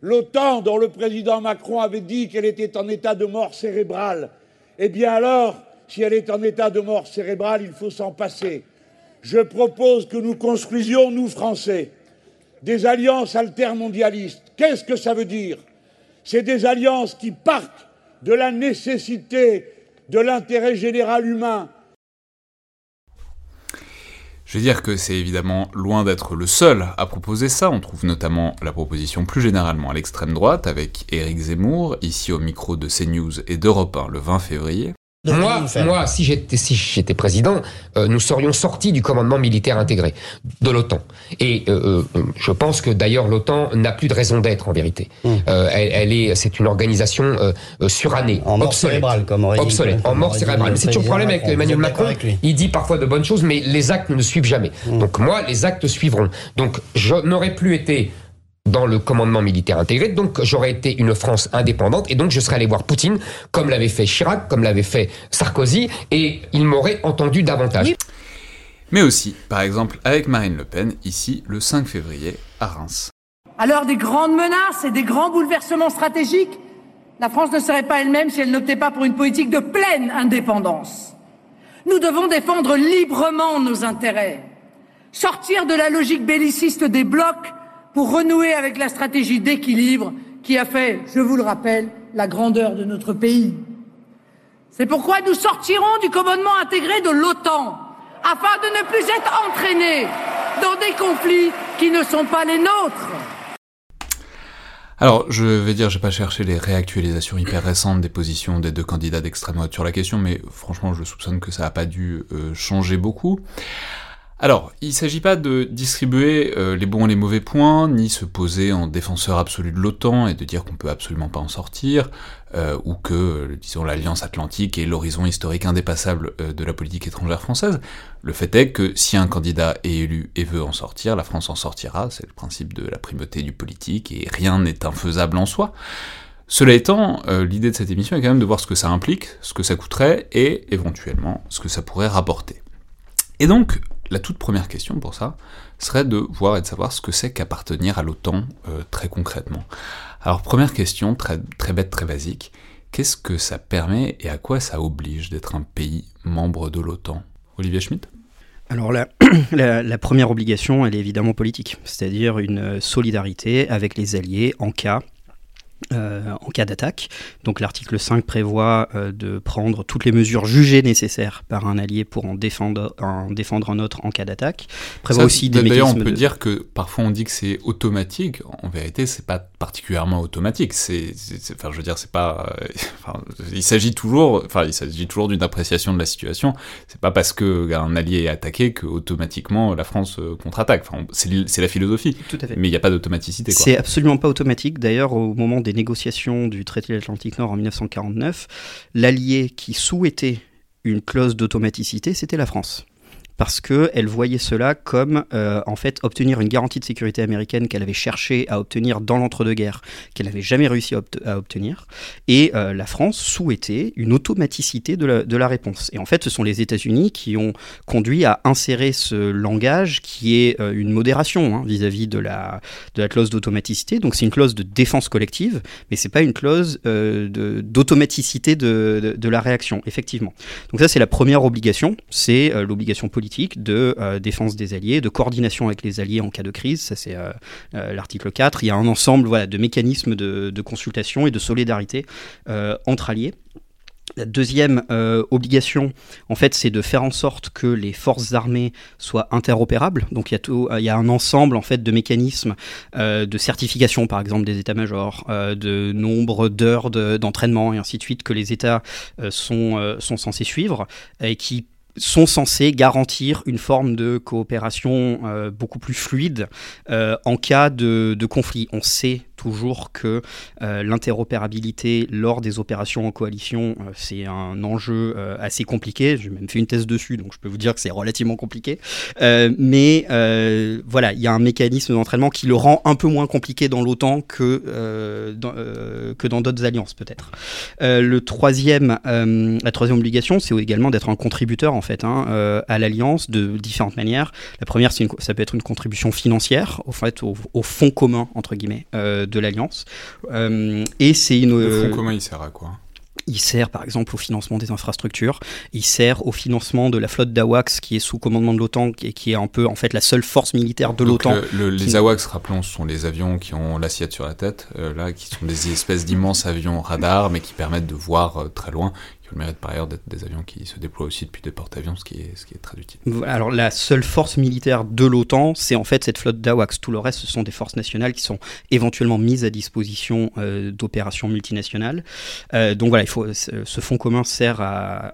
L'OTAN, dont le président Macron avait dit qu'elle était en état de mort cérébrale, eh bien alors, si elle est en état de mort cérébrale, il faut s'en passer. Je propose que nous construisions, nous Français, des alliances altermondialistes. Qu'est-ce que ça veut dire? C'est des alliances qui partent de la nécessité de l'intérêt général humain. Je veux dire que c'est évidemment loin d'être le seul à proposer ça. On trouve notamment la proposition plus généralement à l'extrême droite avec Éric Zemmour, ici au micro de CNews et d'Europe 1 le 20 février. Moi, moi, si j'étais si j'étais président, euh, nous serions sortis du commandement militaire intégré de l'OTAN. Et euh, euh, je pense que d'ailleurs l'OTAN n'a plus de raison d'être en vérité. Hum. Euh, elle, elle est, c'est une organisation euh, euh, surannée, En mort obsolète, cérébrale, comme aurait dit- obsolète, en mort cérébrale. c'est toujours le problème avec Emmanuel Macron. Avec Il dit parfois de bonnes choses, mais les actes ne suivent jamais. Hum. Donc moi, les actes suivront. Donc je n'aurais plus été dans le commandement militaire intégré, donc j'aurais été une France indépendante, et donc je serais allé voir Poutine, comme l'avait fait Chirac, comme l'avait fait Sarkozy, et il m'aurait entendu davantage. Mais aussi, par exemple, avec Marine Le Pen, ici, le 5 février, à Reims. À l'heure des grandes menaces et des grands bouleversements stratégiques, la France ne serait pas elle-même si elle n'optait pas pour une politique de pleine indépendance. Nous devons défendre librement nos intérêts, sortir de la logique belliciste des blocs renouer avec la stratégie d'équilibre qui a fait, je vous le rappelle, la grandeur de notre pays. C'est pourquoi nous sortirons du commandement intégré de l'OTAN afin de ne plus être entraînés dans des conflits qui ne sont pas les nôtres. Alors, je vais dire, j'ai pas cherché les réactualisations hyper récentes des positions des deux candidats d'extrême droite sur la question, mais franchement, je soupçonne que ça a pas dû euh, changer beaucoup. Alors, il s'agit pas de distribuer euh, les bons et les mauvais points, ni se poser en défenseur absolu de l'OTAN et de dire qu'on peut absolument pas en sortir, euh, ou que, euh, disons, l'Alliance Atlantique est l'horizon historique indépassable de la politique étrangère française. Le fait est que si un candidat est élu et veut en sortir, la France en sortira, c'est le principe de la primauté du politique, et rien n'est infaisable en soi. Cela étant, l'idée de cette émission est quand même de voir ce que ça implique, ce que ça coûterait, et éventuellement ce que ça pourrait rapporter. Et donc, la toute première question pour ça serait de voir et de savoir ce que c'est qu'appartenir à l'OTAN euh, très concrètement. Alors première question, très, bête, très basique, qu'est-ce que ça permet et à quoi ça oblige d'être un pays membre de l'OTAN? Olivier Schmitt? Alors <clears throat> la première obligation, elle est évidemment politique, c'est-à-dire une euh, solidarité avec les alliés en cas euh, en cas d'attaque. Donc l'article 5 prévoit euh, de prendre toutes les mesures jugées nécessaires par un allié pour en défendre, en défendre un autre en cas d'attaque. Prévoit Ça, aussi des D'ailleurs, on peut de- dire que parfois on dit que c'est automatique. En vérité, c'est pas particulièrement automatique. C'est, enfin, je veux dire, c'est pas. euh, <laughs> enfin, il s'agit toujours, enfin, il s'agit toujours d'une appréciation de la situation. C'est pas parce que un allié est attaqué que automatiquement la France contre-attaque. Enfin, c'est, la philosophie. Tout à fait. Mais il n'y a pas d'automaticité. C'est absolument pas automatique. D'ailleurs, au moment des négociations du traité de l'Atlantique Nord en 1949, l'allié qui souhaitait une clause d'automaticité, c'était la France. Parce qu'elle voyait cela comme, euh, en fait, obtenir une garantie de sécurité américaine qu'elle avait cherché à obtenir dans l'entre-deux-guerres, qu'elle n'avait jamais réussi à, obt- à obtenir. Et euh, la France souhaitait une automaticité de la, réponse. Et en fait, ce sont les États-Unis qui ont conduit à insérer ce langage qui est euh, une modération hein, vis-à-vis de la, de la clause d'automaticité. Donc c'est une clause de défense collective, mais c'est pas une clause d'automaticité de, de, la réaction, effectivement. Donc ça c'est la première obligation, c'est l'obligation politique de euh, défense des alliés, de coordination avec les alliés en cas de crise, ça c'est euh, euh, l'article 4. Il y a un ensemble voilà, de mécanismes de, consultation et de solidarité entre alliés. La deuxième obligation, en fait, c'est de faire en sorte que les forces armées soient interopérables. Donc, il y a, y a un ensemble en fait de mécanismes de certification, par exemple, des états-majors, de nombre d'heures de- d'entraînement et ainsi de suite que les États sont, sont censés suivre et qui sont censés garantir une forme de coopération euh, beaucoup plus fluide euh, en cas de, de conflit. On sait toujours que euh, l'interopérabilité lors des opérations en coalition, euh, c'est un enjeu euh, assez compliqué. J'ai même fait une thèse dessus, donc je peux vous dire que c'est relativement compliqué. Mais voilà, il y a un mécanisme d'entraînement qui le rend un peu moins compliqué dans l'OTAN que, dans, que dans d'autres alliances peut-être. Le troisième, la troisième obligation, c'est également d'être un contributeur en fait hein, à l'alliance de différentes manières. La première, c'est une, ça peut être une contribution financière, au fait, au, au fonds commun entre guillemets de l'alliance. Euh, et c'est une. Le euh, fonds commun, il sert à quoi? il sert par exemple au financement des infrastructures, il sert au financement de la flotte d'AWACS qui est sous commandement de l'OTAN et qui est un peu en fait la seule force militaire de l'OTAN. le- le- qui- les AWACS, rappelons, sont les avions qui ont l'assiette sur la tête, euh, là, qui sont des espèces d'immenses avions radars, mais qui permettent de voir euh, très loin, le mérite par ailleurs d'être des avions qui se déploient aussi depuis des porte-avions, ce, qui est, ce qui est très utile. Alors la seule force militaire de l'OTAN, c'est en fait cette flotte d'AWACS. Tout le reste, ce sont des forces nationales qui sont éventuellement mises à disposition euh, d'opérations multinationales. Euh, donc voilà, il faut, ce fonds commun sert à,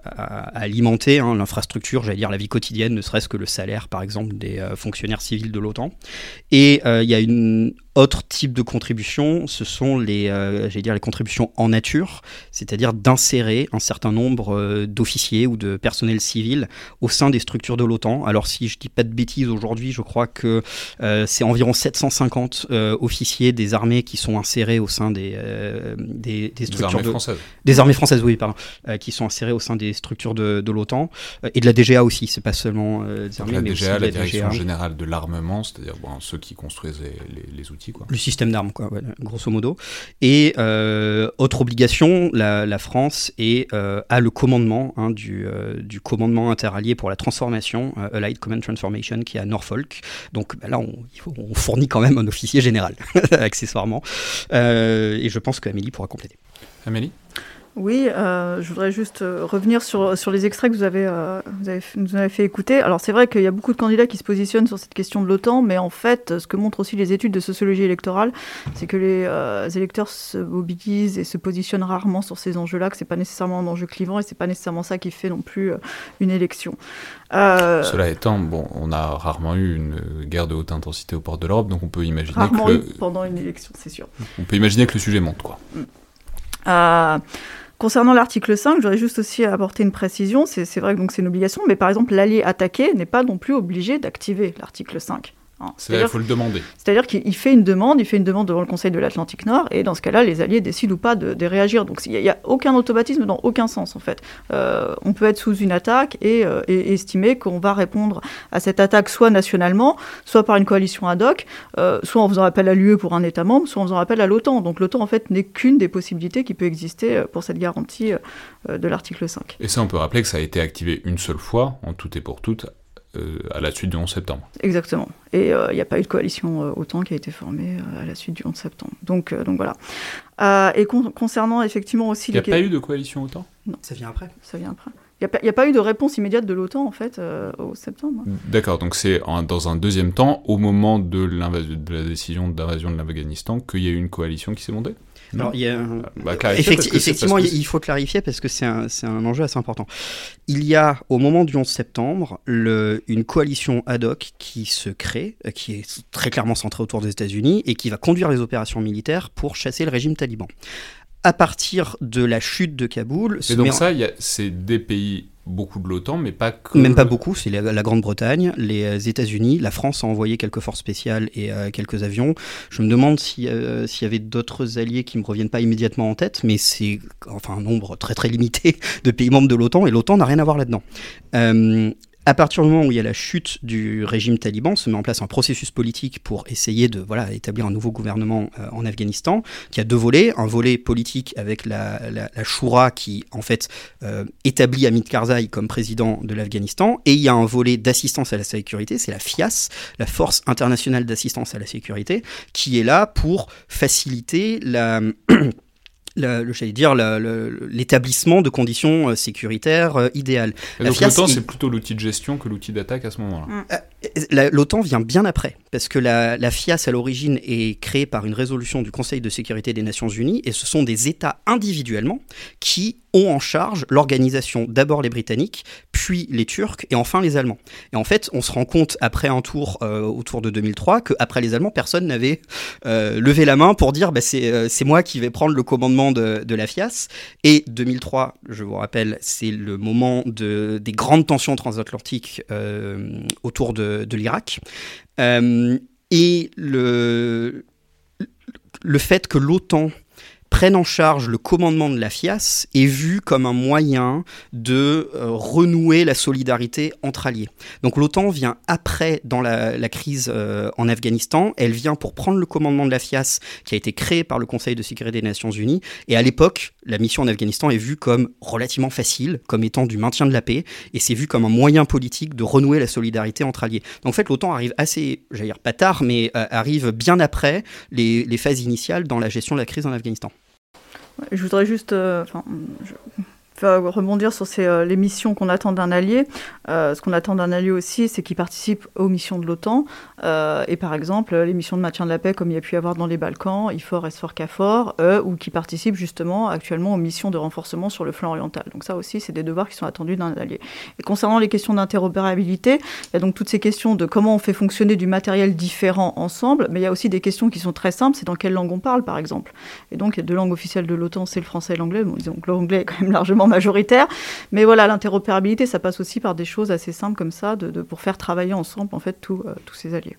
alimenter hein, l'infrastructure, j'allais dire la vie quotidienne, ne serait-ce que le salaire par exemple des euh, fonctionnaires civils de l'OTAN. Et il y a une autre type de contribution, ce sont les, euh, dire les contributions en nature, c'est-à-dire d'insérer un certain nombre euh, d'officiers ou de personnel civil au sein des structures de l'OTAN. Alors si je dis pas de bêtises aujourd'hui, je crois que euh, c'est environ 750 officiers des armées qui sont insérés au sein des, des, structures des armées françaises. Des armées françaises, oui, pardon, qui sont insérés au sein des structures de, de l'OTAN et de la DGA aussi. C'est pas seulement des armées, la mais DGA, aussi la, Direction générale de l'armement, c'est-à-dire bon, ceux qui construisent les, les outils le système d'armes, quoi, grosso modo. Et euh, autre obligation, la, France est, euh, a le commandement hein, du, euh, du, commandement interallié pour la transformation, Allied Command Transformation, qui est à Norfolk. Donc bah là, on, on, fournit quand même un officier général, <laughs> accessoirement. et je pense qu'Amélie pourra compléter. Amélie? Oui, euh, je voudrais juste euh, revenir sur, sur les extraits que vous avez, euh, vous avez, nous avez fait écouter. Alors c'est vrai qu'il y a beaucoup de candidats qui se positionnent sur cette question de l'OTAN, mais en fait, ce que montrent aussi les études de sociologie électorale, c'est que les électeurs se mobilisent et se positionnent rarement sur ces enjeux-là, que c'est pas nécessairement un enjeu clivant et c'est pas nécessairement ça qui fait non plus une élection. Cela étant, bon, on a rarement eu une guerre de haute intensité aux portes de l'Europe, donc on peut imaginer rarement que eu pendant une élection, c'est sûr. On peut imaginer que le sujet monte, quoi. Mm. Concernant l'article 5, j'aurais juste aussi apporter une précision. C'est vrai que c'est une obligation, mais par exemple, l'allié attaqué n'est pas non plus obligé d'activer l'article 5. Hein, C'est-à-dire qu'il faut le demander. C'est-à-dire qu'il fait une demande, il fait une demande devant le Conseil de l'Atlantique Nord, et dans ce cas-là, les alliés décident ou pas de, réagir. Donc il n'y a, aucun automatisme dans aucun sens, en fait. Euh, on peut être sous une attaque euh, et, estimer qu'on va répondre à cette attaque soit nationalement, soit par une coalition ad hoc, euh, soit en faisant appel à l'UE pour un État membre, soit en faisant appel à l'OTAN. Donc l'OTAN, en fait, n'est qu'une des possibilités qui peut exister pour cette garantie de l'article 5. Et ça, on peut rappeler que ça a été activé une seule fois, en tout et pour tout, euh, à la suite du 11 septembre. Exactement. Et il euh, n'y a pas eu de coalition euh, autant qui a été formée à la suite du 11 septembre. Donc, donc voilà. et concernant effectivement aussi... Il n'y a pas eu de coalition autant? Non. Ça vient après Ça vient après. Il n'y a, pas eu de réponse immédiate de l'OTAN, en fait, au septembre. D'accord, donc c'est dans un deuxième temps, au moment de, de la décision d'invasion de l'Afghanistan, qu'il y a eu une coalition qui s'est montée? Alors, il y a, bah, effectivement, il faut clarifier parce que c'est un, un, enjeu assez important. Il y a, au moment du 11 septembre, le, une coalition ad hoc qui se crée, euh, qui est très clairement centrée autour des États-Unis et qui va conduire les opérations militaires pour chasser le régime taliban. À partir de la chute de Kaboul. Et donc, ça, c'est des pays beaucoup de l'OTAN, mais pas que... Même pas beaucoup, c'est la, Grande-Bretagne, les euh, États-Unis, la France a envoyé quelques forces spéciales et euh, quelques avions. Je me demande euh, s'il y avait d'autres alliés qui me reviennent pas immédiatement en tête, mais c'est enfin un nombre très très limité <laughs> de pays membres de l'OTAN, et l'OTAN n'a rien à voir là-dedans. À partir du moment où il y a la chute du régime taliban, se met en place un processus politique pour essayer de voilà, établir un nouveau gouvernement euh, en Afghanistan, qui a deux volets. Un volet politique avec la, la, la Shura qui, en fait, euh, établit Hamid Karzai comme président de l'Afghanistan. Et il y a un volet d'assistance à la sécurité, c'est la FIAS, la Force internationale d'assistance à la sécurité, qui est là pour faciliter la... <clears throat> le, dire l'établissement de conditions euh, sécuritaires euh, idéales. donc l'OTAN, c'est plutôt l'outil de gestion que l'outil d'attaque à ce moment-là. Mm. Euh, L'OTAN vient bien après, parce que la, FIAS à l'origine est créée par une résolution du Conseil de sécurité des Nations Unies, et ce sont des États individuellement qui ont en charge l'organisation d'abord les Britanniques, puis les Turcs et enfin les Allemands. Et en fait, on se rend compte après un tour autour de 2003 qu'après les Allemands, personne n'avait levé la main pour dire bah, c'est moi qui vais prendre le commandement de, la FIAS. Et 2003, je vous rappelle, c'est le moment de, des grandes tensions transatlantiques euh, autour de, l'Irak. Euh, et le, le fait que l'OTAN prennent en charge le commandement de la FIAS est vu comme un moyen de euh, renouer la solidarité entre alliés. Donc l'OTAN vient après dans la, crise euh, en Afghanistan, elle vient pour prendre le commandement de la FIAS qui a été créé par le Conseil de sécurité des Nations Unies, et à l'époque, la mission en Afghanistan est vue comme relativement facile, comme étant du maintien de la paix, et c'est vu comme un moyen politique de renouer la solidarité entre alliés. Donc en fait, l'OTAN arrive assez, j'allais dire pas tard, mais euh, arrive bien après les phases initiales dans la gestion de la crise en Afghanistan. Je voudrais juste. Euh, rebondir sur ces, les missions qu'on attend d'un allié. ce qu'on attend d'un allié aussi, c'est qu'il participe aux missions de l'OTAN. et par exemple, les missions de maintien de la paix, comme il y a pu y avoir dans les Balkans, IFOR, SFOR, CAFOR, ou qui participent justement actuellement aux missions de renforcement sur le flanc oriental. Donc ça aussi, c'est des devoirs qui sont attendus d'un allié. Et concernant les questions d'interopérabilité, il y a donc toutes ces questions de comment on fait fonctionner du matériel différent ensemble, mais il y a aussi des questions qui sont très simples, c'est dans quelle langue on parle, par exemple. Et donc, il y a deux langues officielles de l'OTAN, c'est le français et l'anglais. Bon, que l'anglais est quand même <laughs> largement majoritaire. Mais voilà, l'interopérabilité, ça passe aussi par des choses assez simples comme ça, de, pour faire travailler ensemble, en fait, tous euh, ces alliés.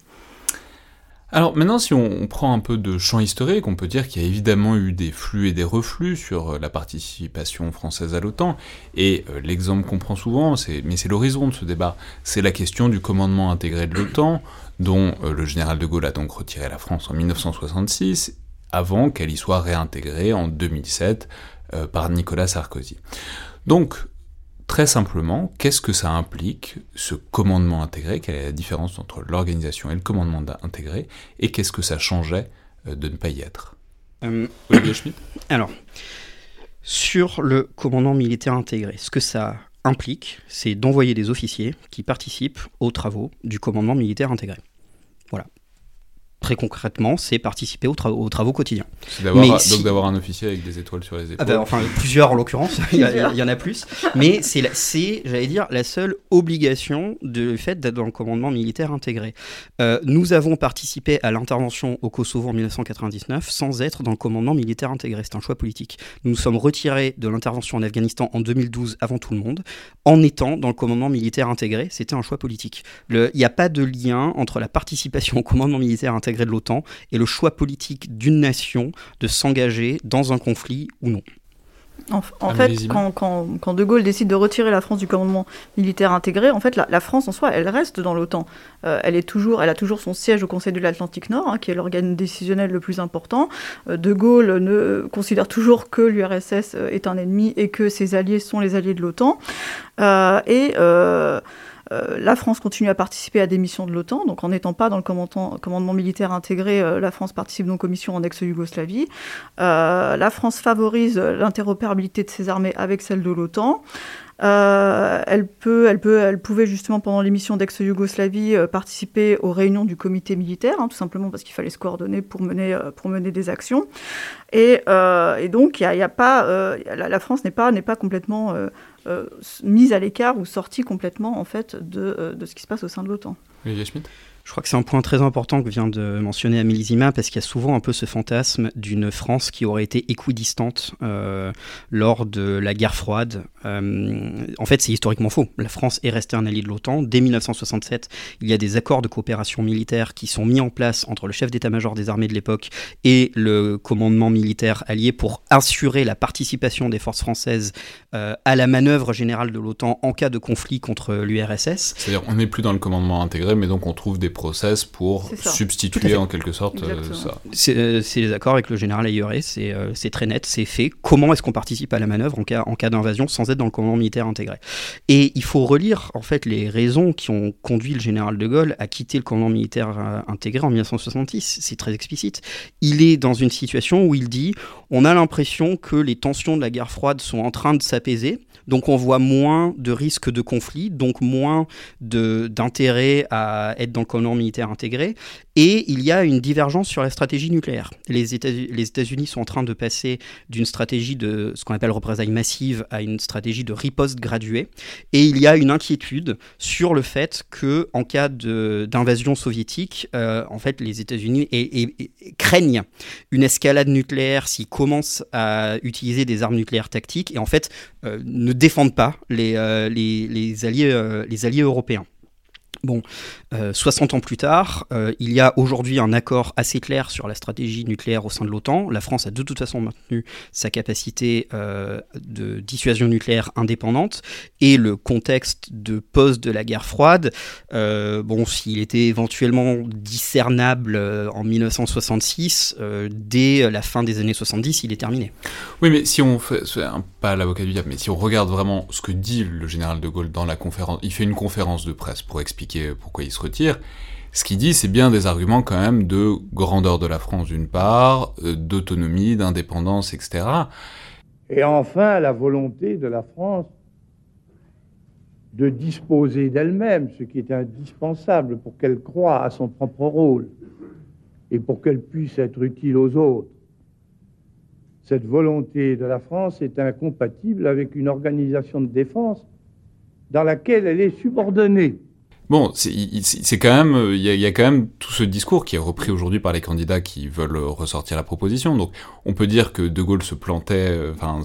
Alors maintenant, si on, prend un peu de champ historique, on peut dire qu'il y a évidemment eu des flux et des reflux sur euh, la participation française à l'OTAN. Et euh, l'exemple qu'on prend souvent, mais c'est l'horizon de ce débat, c'est la question du commandement intégré de l'OTAN, dont le général de Gaulle a donc retiré la France en 1966, avant qu'elle y soit réintégrée en 2007 par Nicolas Sarkozy. Donc, Très simplement, qu'est-ce que ça implique, ce commandement intégré? Quelle est la différence entre l'organisation et le commandement intégré? Et qu'est-ce que ça changeait euh, de ne pas y être? Euh, Olivier Schmitt? <coughs> Alors, sur le commandement militaire intégré, ce que ça implique, c'est d'envoyer des officiers qui participent aux travaux du commandement militaire intégré. Voilà très concrètement, c'est participer aux, travaux quotidiens. C'est donc d'avoir un officier avec des étoiles sur les épaules. Ah ben, enfin, plusieurs en l'occurrence, <laughs> il, y en a plus. Mais c'est, j'allais dire, la seule obligation du fait d'être dans le commandement militaire intégré. Euh, nous avons participé à l'intervention au Kosovo en 1999 sans être dans le commandement militaire intégré. C'est un choix politique. Nous nous sommes retirés de l'intervention en Afghanistan en 2012 avant tout le monde en étant dans le commandement militaire intégré. C'était un choix politique. Il n'y a pas de lien entre la participation au commandement militaire intégré de l'OTAN et le choix politique d'une nation de s'engager dans un conflit ou non. En, fait, quand, De Gaulle décide de retirer la France du commandement militaire intégré, en fait, la, France en soi, elle reste dans l'OTAN. Euh, elle est toujours, elle a toujours son siège au Conseil de l'Atlantique Nord, hein, qui est l'organe décisionnel le plus important. Euh, de Gaulle ne considère toujours que l'URSS euh, est un ennemi et que ses alliés sont les alliés de l'OTAN. et euh, la France continue à participer à des missions de l'OTAN, donc en n'étant pas dans le commandement, militaire intégré, euh, la France participe donc aux missions en ex-Yougoslavie. Euh, la France favorise l'interopérabilité de ses armées avec celle de l'OTAN. Elle, peut, elle, peut, elle pouvait justement pendant les missions d'ex-Yougoslavie participer aux réunions du comité militaire, hein, tout simplement parce qu'il fallait se coordonner pour mener, pour mener des actions. Et, donc, il y a, pas, la, la, France n'est pas, pas complètement euh, mise à l'écart ou sortie complètement en fait de, euh, de, ce qui se passe au sein de l'OTAN. Je crois que c'est un point très important que vient de mentionner Amélie Zima, parce qu'il y a souvent un peu ce fantasme d'une France qui aurait été équidistante euh, lors de la guerre froide. Euh, en fait, c'est historiquement faux. La France est restée un allié de l'OTAN. Dès 1967, il y a des accords de coopération militaire qui sont mis en place entre le chef d'état-major des armées de l'époque et le commandement militaire allié pour assurer la participation des forces françaises euh, à la manœuvre générale de l'OTAN en cas de conflit contre l'URSS. C'est-à-dire, on n'est plus dans le commandement intégré, mais donc on trouve des process pour substituer en quelque sorte euh, ça. Euh, c'est les accords avec le général Ayeré, euh, c'est très net, c'est fait. Comment est-ce qu'on participe à la manœuvre en cas, en cas d'invasion sans être dans le commandement militaire intégré? Et il faut relire en fait les raisons qui ont conduit le général de Gaulle à quitter le commandement militaire intégré en 1966. C'est très explicite. Il est dans une situation où il dit on a l'impression que les tensions de la guerre froide sont en train de s'apaiser donc on voit moins de risques de conflit, donc moins d'intérêt à être dans le commandement militaire intégré. Et il y a une divergence sur la stratégie nucléaire. Les États-Unis sont en train de passer d'une stratégie de ce qu'on appelle représailles massive à une stratégie de riposte graduée. Et il y a une inquiétude sur le fait que, en cas d'invasion soviétique, euh, en fait, les États-Unis craignent une escalade nucléaire s'ils commencent à utiliser des armes nucléaires tactiques et en fait euh, ne défendent pas les, euh, les, alliés, les alliés européens. Bon, 60 euh, ans plus tard, euh, il y a aujourd'hui un accord assez clair sur la stratégie nucléaire au sein de l'OTAN. La France a de toute façon maintenu sa capacité euh, de dissuasion nucléaire indépendante et le contexte de pause de la guerre froide, bon, s'il était éventuellement discernable en 1966, dès la fin des années 70, il est terminé. Oui, mais si on fait, pas l'avocat du diable, mais si on regarde vraiment ce que dit le général de Gaulle dans la conférence, il fait une conférence de presse pour expliquer pourquoi il retire. Ce qu'il dit, c'est bien des arguments quand même de grandeur de la France d'une part, euh, d'autonomie, d'indépendance, etc. Et enfin, la volonté de la France de disposer d'elle-même, ce qui est indispensable pour qu'elle croie à son propre rôle et pour qu'elle puisse être utile aux autres. Cette volonté de la France est incompatible avec une organisation de défense dans laquelle elle est subordonnée. Bon, c'est quand même, il y, a, quand même tout ce discours qui est repris aujourd'hui par les candidats qui veulent ressortir la proposition. Donc, on peut dire que De Gaulle se plantait, euh, enfin,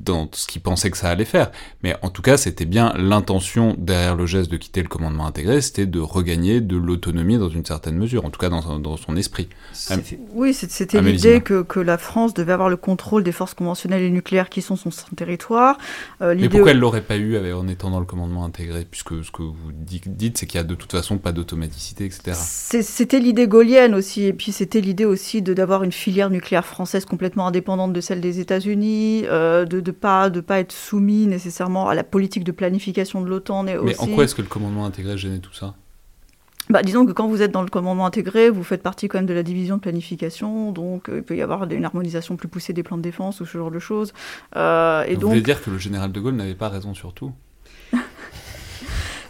dans ce qu'il pensait que ça allait faire. Mais en tout cas, c'était bien l'intention derrière le geste de quitter le commandement intégré, c'était de regagner de l'autonomie dans une certaine mesure, en tout cas dans, dans son esprit. Oui, c'était l'idée que, que, la France devait avoir le contrôle des forces conventionnelles et nucléaires qui sont sur son territoire. Euh, Mais pourquoi elle l'aurait pas eu en étant dans le commandement intégré, puisque ce que vous dites, c'est qu'il y a de toute façon pas d'automaticité, etc. C'était l'idée gaulienne aussi, et puis c'était l'idée aussi d'avoir une filière nucléaire française complètement indépendante de celle des États-Unis, euh, de ne pas, de pas être soumis nécessairement à la politique de planification de l'OTAN. Mais en quoi est-ce que le commandement intégré gênait tout ça? Bah, disons que quand vous êtes dans le commandement intégré, vous faites partie quand même de la division de planification, donc euh, il peut y avoir une harmonisation plus poussée des plans de défense ou ce genre de choses. Euh, et donc, vous voulez dire que le général de Gaulle n'avait pas raison sur tout?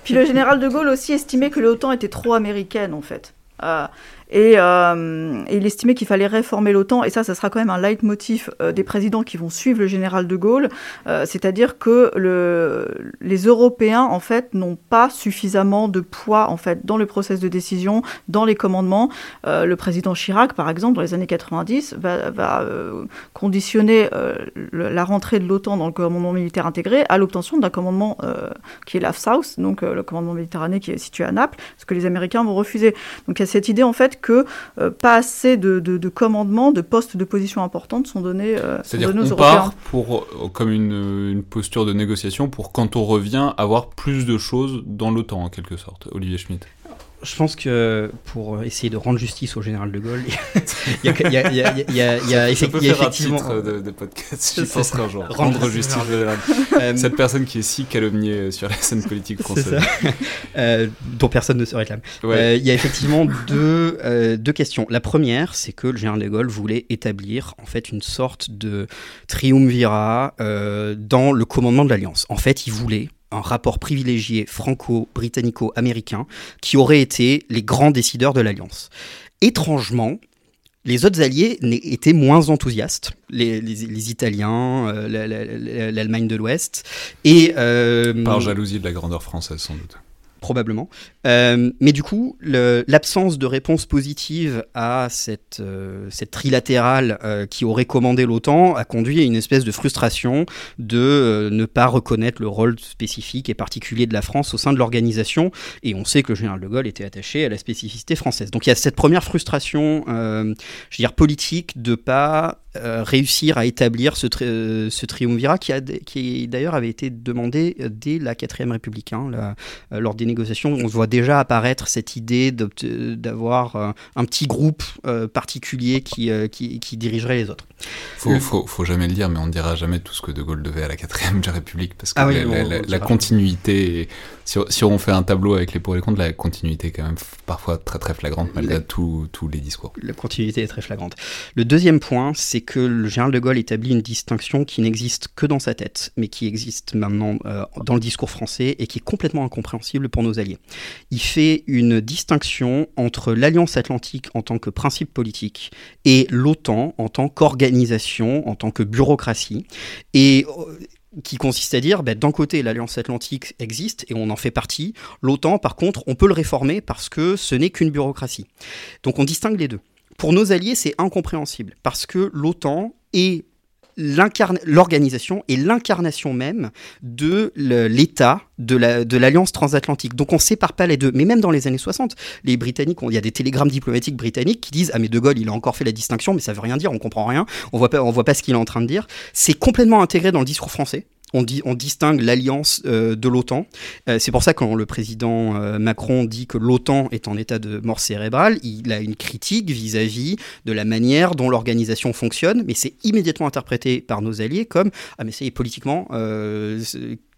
Puis le général de Gaulle aussi estimait que l'OTAN était trop américaine, en fait. Euh, euh, et, il estimait qu'il fallait réformer l'OTAN, et ça, ça sera quand même un leitmotiv euh, des présidents qui vont suivre le général de Gaulle, euh, c'est-à-dire que le, les Européens, en fait, n'ont pas suffisamment de poids, en fait, dans le process de décision, dans les commandements. le président Chirac, par exemple, dans les années 90, va, conditionner la rentrée de l'OTAN dans le commandement militaire intégré à l'obtention d'un commandement qui est l'AF-South, donc le commandement méditerranéen qui est situé à Naples, ce que les Américains vont refuser. Donc il y a cette idée, en fait, que euh, pas assez de, de, commandements, de postes de position importantes sont donnés, euh, C'est-à-dire qu'on part pour, euh, comme une, une, posture de négociation pour, quand on revient, avoir plus de choses dans l'OTAN, en quelque sorte. Olivier Schmitt je pense que pour essayer de rendre justice au général de Gaulle, <laughs> il y a, effectivement. Un titre de, de podcast, je penserai un jour. Rendre justice au général. Cette personne qui est si calomniée sur la scène politique française. <laughs> Euh, dont personne ne se réclame. Euh, il y a effectivement deux, euh, deux questions. La première, c'est que le général de Gaulle voulait établir en fait une sorte de triumvirat dans le commandement de l'Alliance. En fait, il voulait un rapport privilégié franco-britannico-américain qui aurait été les grands décideurs de l'Alliance. Étrangement, les autres alliés étaient moins enthousiastes, les, Italiens, euh, l'Allemagne de l'Ouest. Et, euh, Par jalousie de la grandeur française, sans doute probablement. Euh, mais du coup, l'absence de réponse positive à cette, euh, cette trilatérale euh, qui aurait commandé l'OTAN a conduit à une espèce de frustration de ne pas reconnaître le rôle spécifique et particulier de la France au sein de l'organisation. Et on sait que le général de Gaulle était attaché à la spécificité française. Donc il y a cette première frustration, je veux dire, politique de pas réussir à établir ce, ce triumvirat qui, a, qui d'ailleurs avait été demandé dès la 4ème République, hein, lors des négociations, on voit déjà apparaître cette idée d'avoir euh, un petit groupe euh, particulier euh, qui, qui, dirigerait les autres. Faut, faut, faut, jamais le dire, mais on ne dira jamais tout ce que De Gaulle devait à la 4ème <laughs> République, parce que ah la, continuité, si, si, on fait un tableau avec les pour et les contre, la continuité est quand même parfois très très flagrante, malgré tous les discours. La continuité est très flagrante. Le deuxième point, c'est que le général de Gaulle établit une distinction qui n'existe que dans sa tête, mais qui existe maintenant dans le discours français et qui est complètement incompréhensible pour nos alliés. Il fait une distinction entre l'Alliance atlantique en tant que principe politique et l'OTAN en tant qu'organisation, en tant que bureaucratie. Et euh, qui consiste à dire, ben, d'un côté, l'Alliance Atlantique existe et on en fait partie. L'OTAN, par contre, on peut le réformer parce que ce n'est qu'une bureaucratie. Donc on distingue les deux. Pour nos alliés, c'est incompréhensible parce que l'OTAN est l'organisation et l'incarnation même de l'État de l'Alliance transatlantique. Donc on sépare pas les deux. Mais même dans les années 60, les Britanniques, il y a des télégrammes diplomatiques britanniques qui disent Ah mais De Gaulle, il a encore fait la distinction, mais ça veut rien dire, on comprend rien, on voit pas, voit pas ce qu'il est en train de dire. C'est complètement intégré dans le discours français on, distingue l'alliance euh, de l'OTAN. Euh, c'est pour ça que quand le président euh, Macron dit que l'OTAN est en état de mort cérébrale, il a une critique vis-à-vis de la manière dont l'organisation fonctionne, mais c'est immédiatement interprété par nos alliés comme ah mais c'est politiquement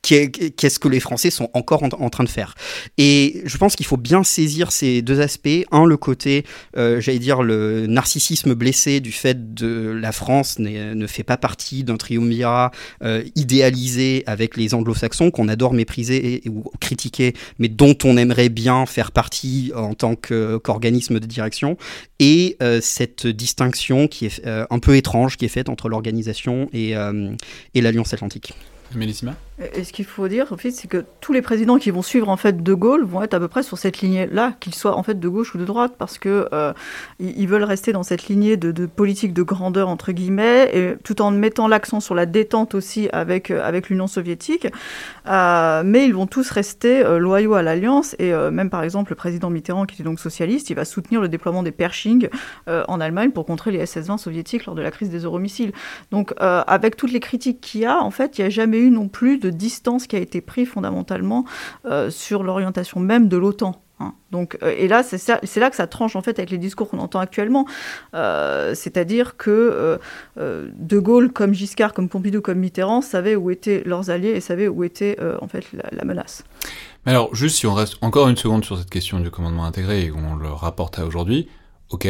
qu'est-ce que les Français sont encore en, train de faire. Et je pense qu'il faut bien saisir ces deux aspects. Un, le côté, euh, j'allais dire, le narcissisme blessé du fait de la France ne fait pas partie d'un triumvirat euh, idéalisé avec les anglo-saxons qu'on adore mépriser ou critiquer, mais dont on aimerait bien faire partie en tant qu'organisme de direction. Et euh, cette distinction qui est un peu étrange qui est faite entre l'organisation et, et l'Alliance Atlantique. Mélissima? Et ce qu'il faut dire, en fait, c'est que tous les présidents qui vont suivre en fait De Gaulle vont être à peu près sur cette lignée-là, qu'ils soient en fait de gauche ou de droite, parce que euh, ils veulent rester dans cette lignée de, politique de grandeur entre guillemets, et tout en mettant l'accent sur la détente aussi avec euh, avec l'Union soviétique. Euh, mais ils vont tous rester loyaux à l'alliance, et même par exemple le président Mitterrand, qui était donc socialiste, il va soutenir le déploiement des Pershing en Allemagne pour contrer les SS-20 soviétiques lors de la crise des euromissiles. Donc avec toutes les critiques qu'il y a, en fait, il n'y a jamais eu non plus de distance qui a été prise fondamentalement euh, sur l'orientation même de l'OTAN. Hein. Donc, euh, et là, c'est là que ça tranche en fait avec les discours qu'on entend actuellement. Euh, c'est-à-dire que De Gaulle, comme Giscard, comme Pompidou, comme Mitterrand, savaient où étaient leurs alliés et savaient où était en fait la, menace. Mais alors, juste si on reste encore une seconde sur cette question du commandement intégré et qu'on le rapporte à aujourd'hui, ok,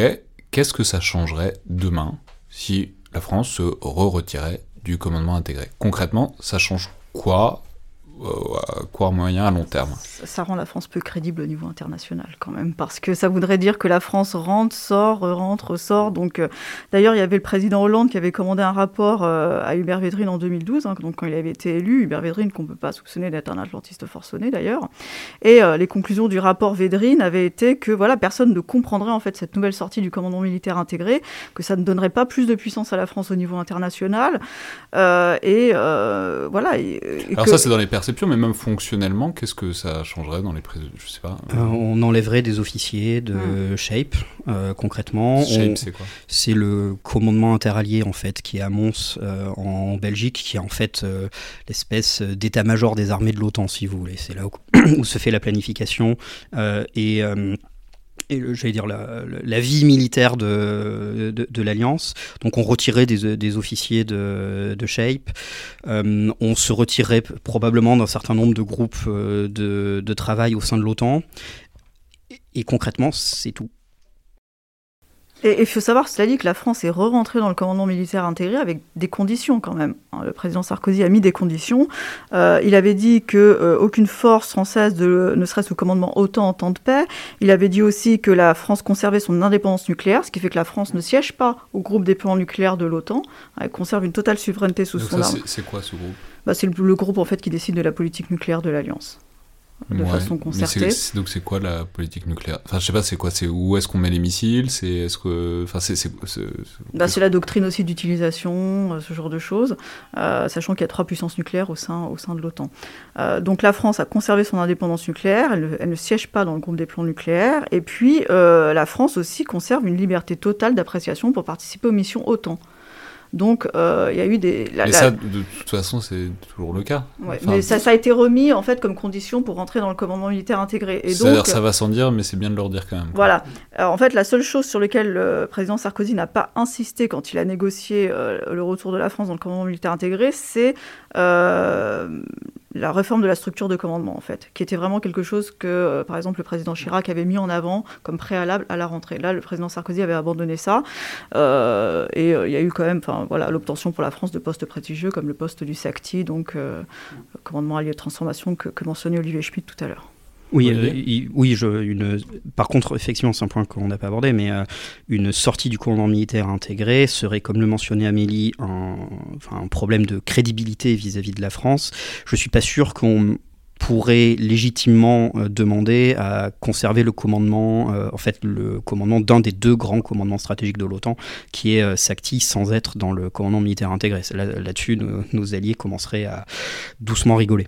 qu'est-ce que ça changerait demain si la France se re-retirait du commandement intégré? Concrètement, ça change quoi à court, moyen, à long terme. Ça, rend la France peu crédible au niveau international quand même, parce que ça voudrait dire que la France rentre, sort, rentre, sort. Donc, euh, d'ailleurs, il y avait le président Hollande qui avait commandé un rapport euh, à Hubert Védrine en 2012, hein, donc quand il avait été élu, Hubert Védrine qu'on ne peut pas soupçonner d'être un atlantiste forcené d'ailleurs. Et euh, les conclusions du rapport Védrine avaient été que voilà, personne ne comprendrait en fait cette nouvelle sortie du commandement militaire intégré, que ça ne donnerait pas plus de puissance à la France au niveau international. et voilà. Alors ça, c'est dans les personnes mais même fonctionnellement, qu'est-ce que ça changerait dans les prises Je sais pas. Euh, on enlèverait des officiers de hmm. Shape, euh, concrètement. Shape, c'est quoi? C'est le commandement interallié, en fait, qui est à Mons, euh, en Belgique, qui est en fait l'espèce d'état-major des armées de l'OTAN, si vous voulez. C'est là où, <clears throat> se fait la planification et et j'allais dire la, vie militaire de, de, l'Alliance. Donc on retirait des, des officiers de, de Shape, euh, on se retirait probablement d'un certain nombre de groupes euh, de, de travail au sein de l'OTAN. et concrètement, c'est tout. Et il faut savoir, cela dit, que la France est re-rentrée dans le commandement militaire intégré avec des conditions quand même. Hein, le président Sarkozy a mis des conditions. Euh, il avait dit que euh, aucune force française de, ne serait-ce au commandement OTAN en temps de paix. Il avait dit aussi que la France conservait son indépendance nucléaire, ce qui fait que la France ne siège pas au groupe des plans nucléaires de l'OTAN. Elle conserve une totale souveraineté sous son arme. C'est quoi ce groupe? Bah, C'est le, le, groupe en fait qui décide de la politique nucléaire de l'Alliance de façon concertée. donc c'est quoi la politique nucléaire? Enfin je sais pas c'est quoi? C'est où est-ce qu'on met les missiles? C'est est-ce que enfin c'est c'est bah, la doctrine aussi d'utilisation euh, ce genre de choses euh, sachant qu'il y a trois puissances nucléaires au sein au sein de l'OTAN. Euh, donc la France a conservé son indépendance nucléaire elle, elle, ne siège pas dans le groupe des plans nucléaires et puis la France aussi conserve une liberté totale d'appréciation pour participer aux missions OTAN. Donc, euh, il y a eu des. mais ça, de toute façon, c'est toujours le cas. mais ça, ça, a été remis en fait comme condition pour rentrer dans le commandement militaire intégré. Et donc, ça va sans dire, mais c'est bien de leur dire quand même. Voilà. Alors, en fait, la seule chose sur laquelle le président Sarkozy n'a pas insisté quand il a négocié euh, le retour de la France dans le commandement militaire intégré, c'est euh, la réforme de la structure de commandement, en fait, qui était vraiment quelque chose que, euh, par exemple, le président Chirac avait mis en avant comme préalable à la rentrée. Là, le président Sarkozy avait abandonné ça, euh, et euh, il y a eu quand même, voilà, l'obtention pour la France de postes prestigieux comme le poste du SACTI, donc commandement allié de transformation que, mentionnait Olivier Schmitt tout à l'heure. Oui, euh, oui je, une, par contre, effectivement, c'est un point qu'on n'a pas abordé, mais euh, une sortie du commandement militaire intégré serait, comme le mentionnait Amélie, un, enfin, un problème de crédibilité vis-à-vis de la France. Je ne suis pas sûr qu'on pourrait légitimement euh, demander à conserver le commandement, en fait le commandement d'un des deux grands commandements stratégiques de l'OTAN, qui est SACTI, sans être dans le commandement militaire intégré. Là-dessus, nos, nos, alliés commenceraient à doucement rigoler.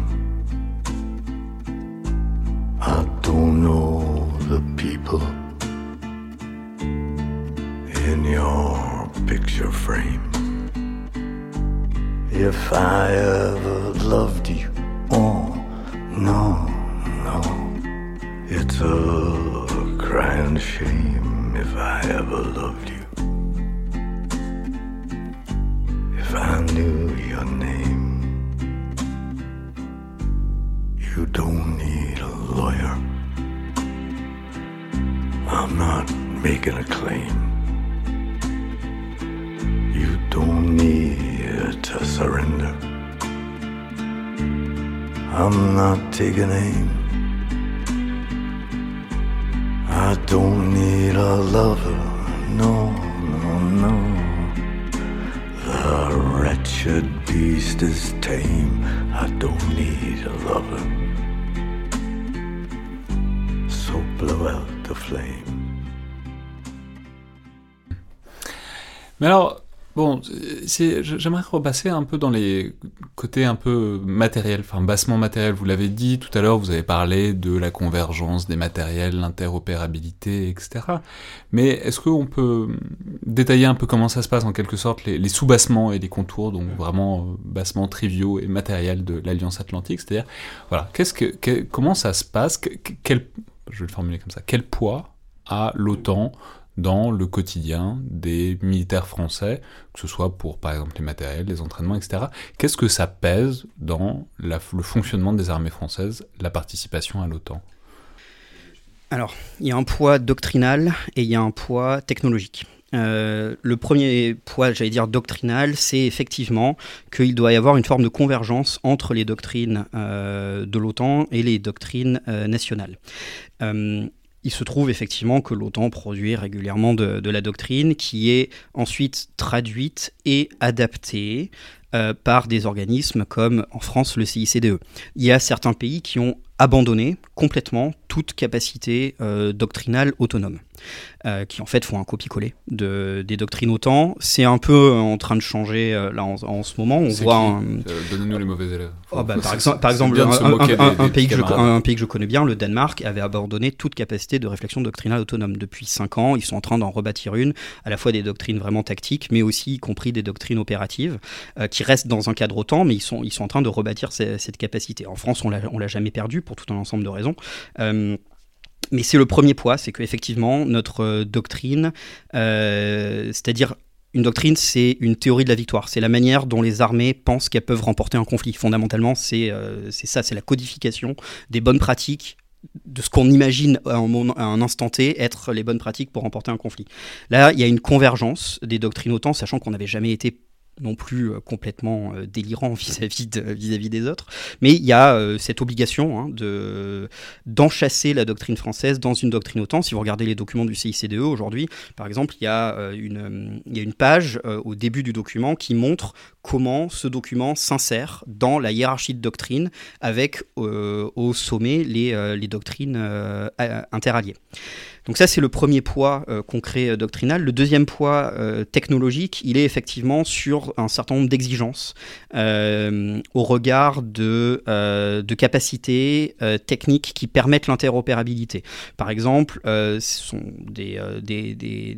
know the people in your picture frame. If I ever loved you, oh no, no, it's a crying shame if I ever loved you. If I knew your name, you don't need a lawyer. I'm not making a claim. You don't need to surrender. I'm not taking aim. I don't need a lover. No, no, no. The wretched beast is tame. I don't need a lover. So blow out flame. Mais alors, bon, j'aimerais repasser un peu dans les côtés un peu matériels, enfin bassement matériel. Vous l'avez dit tout à l'heure, vous avez parlé de la convergence des matériels, l'interopérabilité, etc. Mais est-ce qu'on peut détailler un peu comment ça se passe en quelque sorte, les, les sous-bassements et les contours, donc vraiment euh, bassements triviaux et matériels de l'Alliance Atlantique? C'est-à-dire, voilà, qu'est-ce que, que- comment ça se passe? Que- que- quel, Je vais le formuler comme ça. Quel poids a l'OTAN dans le quotidien des militaires français, que ce soit pour par exemple les matériels, les entraînements, etc. Qu'est-ce que ça pèse dans le fonctionnement des armées françaises, la participation à l'OTAN? Alors, il y a un poids doctrinal et il y a un poids technologique. Euh, le premier poids, j'allais dire doctrinal, c'est effectivement qu'il doit y avoir une forme de convergence entre les doctrines euh, de l'OTAN et les doctrines euh, nationales. Il se trouve effectivement que l'OTAN produit régulièrement de, la doctrine qui est ensuite traduite et adaptée par des organismes comme en France le CICDE. Il y a certains pays qui ont abandonné complètement toute capacité doctrinale autonome, euh, qui en fait font un copier-coller de, des doctrines OTAN. C'est un peu en train de changer euh, là en, en ce moment. On voit un, Euh, Donnez-nous les mauvais élèves. Oh, bah, <laughs> par exemple, par un, pays que je, un pays que je connais bien, le Danemark, avait abandonné toute capacité de réflexion doctrinale autonome. Depuis 5 ans, ils sont en train d'en rebâtir une, à la fois des doctrines vraiment tactiques, mais aussi y compris des doctrines opératives, euh, qui restent dans un cadre OTAN, mais ils sont, ils sont en train de rebâtir ces- cette capacité. En France, on l'a on l'a jamais perdu pour tout un ensemble de raisons. Euh, mais c'est le premier poids, c'est qu'effectivement, notre euh, doctrine, euh, c'est-à-dire une doctrine, c'est une théorie de la victoire. C'est la manière dont les armées pensent qu'elles peuvent remporter un conflit. Fondamentalement, c'est euh, ça, c'est la codification des bonnes pratiques de ce qu'on imagine à un, instant T être les bonnes pratiques pour remporter un conflit. Là, il y a une convergence des doctrines OTAN, sachant qu'on n'avait jamais été non plus euh, complètement euh, délirant <laughs> vis-à-vis de- vis-à-vis des autres, mais il y a euh, cette obligation hein, de la doctrine française dans une doctrine OTAN. Si vous regardez les documents du CICDE aujourd'hui, par exemple, il y a une, y a une page au début du document qui montre comment ce document s'insère dans la hiérarchie de doctrine avec au sommet les, les doctrines interalliées. Donc ça, c'est le premier poids euh, concret euh, doctrinal. Le deuxième poids euh, technologique, il est effectivement sur un certain nombre d'exigences au regard de, de capacités techniques qui permettent l'interopérabilité. Par exemple, ce sont des, des, des,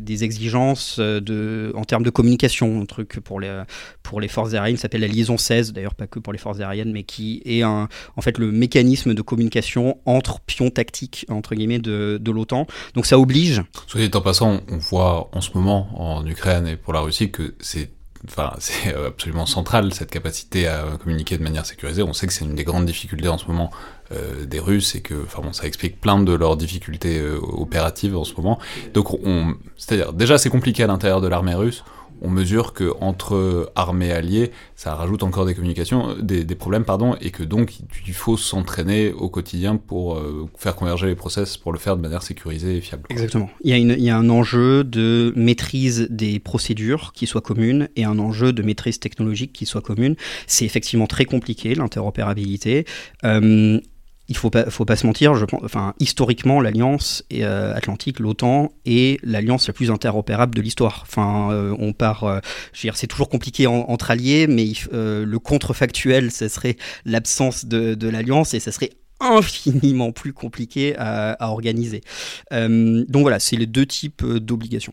des- exigences de, en termes de communication, un truc pour les, pour les forces aériennes, s'appelle la liaison 16, d'ailleurs pas que pour les forces aériennes, mais qui est un, en fait le mécanisme de communication entre pions tactiques, entre guillemets, de, de l'OTAN. Donc ça oblige Soit dit en passant, on voit en ce moment en Ukraine et pour la Russie que c'est enfin, <laughs> c'est absolument central cette capacité à communiquer de manière sécurisée. On sait que c'est une des grandes difficultés en ce moment euh, des Russes et que enfin bon, ça explique plein de leurs difficultés euh, opératives en ce moment. Donc on, c'est-à-dire déjà c'est compliqué à l'intérieur de l'armée russe. On mesure que entre armées alliées, ça rajoute encore des communications, euh, des, problèmes pardon, et que donc il faut s'entraîner au quotidien pour euh, faire converger les process pour le faire de manière sécurisée et fiable. Exactement. Il y, a une- il y a un enjeu de maîtrise des procédures qui soit commune et un enjeu de maîtrise technologique qui soit commune. C'est effectivement très compliqué, l'interopérabilité. Euh, il faut pas, faut pas se mentir, je pense, enfin, historiquement, l'Alliance euh, Atlantique, l'OTAN, est l'alliance la plus interopérable de l'histoire. Enfin, euh, on part, euh, c'est toujours compliqué en- entre alliés, mais le contrefactuel, ce serait l'absence de, l'alliance et ça serait infiniment plus compliqué à, à organiser. Donc voilà, c'est les deux types d'obligations.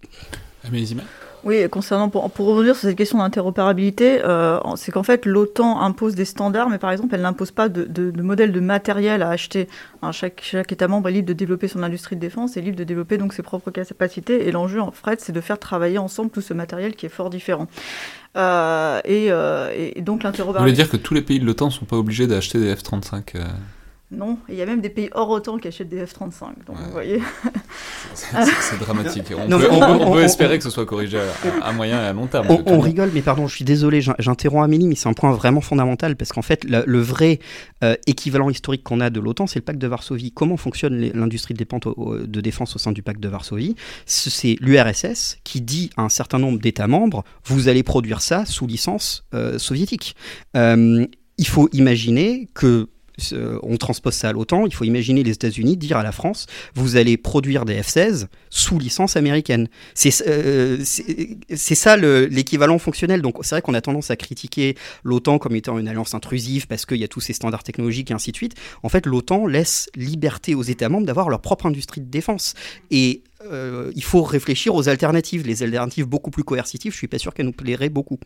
Oui, concernant pour, pour revenir sur cette question d'interopérabilité, euh, c'est qu'en fait l'OTAN impose des standards, mais par exemple elle n'impose pas de, de, de, modèle de matériel à acheter. Hein, chaque, chaque, État membre est libre de développer son industrie de défense, est libre de développer donc ses propres capacités, et l'enjeu en fait c'est de faire travailler ensemble tout ce matériel qui est fort différent. Euh, et, euh, et, donc l'interopérabilité. Vous voulez dire que tous les pays de l'OTAN sont pas obligés d'acheter des F-35 non, il y a même des pays hors OTAN qui achètent des F-35. Donc, ouais. vous voyez. C'est dramatique. On, non, peut, on, on, on, peut, espérer que ce soit corrigé à, à moyen et à long terme. On, rigole, mais pardon, je suis désolé, j'interromps Amélie, mais c'est un point vraiment fondamental parce qu'en fait, le, le vrai euh, équivalent historique qu'on a de l'OTAN, c'est le pacte de Varsovie. Comment fonctionne l'industrie de, de défense au sein du pacte de Varsovie? C'est l'URSS qui dit à un certain nombre d'États membres vous allez produire ça sous licence euh, soviétique. Euh, il faut imaginer que on transpose ça à l'OTAN, il faut imaginer les États-Unis dire à la France vous allez produire des F-16 sous licence américaine. C'est euh, ça l'équivalent fonctionnel. Donc c'est vrai qu'on a tendance à critiquer l'OTAN comme étant une alliance intrusive parce qu'il y a tous ces standards technologiques et ainsi de suite. En fait, l'OTAN laisse liberté aux États membres d'avoir leur propre industrie de défense. Et euh, il faut réfléchir aux alternatives. Les alternatives beaucoup plus coercitives, je suis pas sûr qu'elles nous plairaient beaucoup.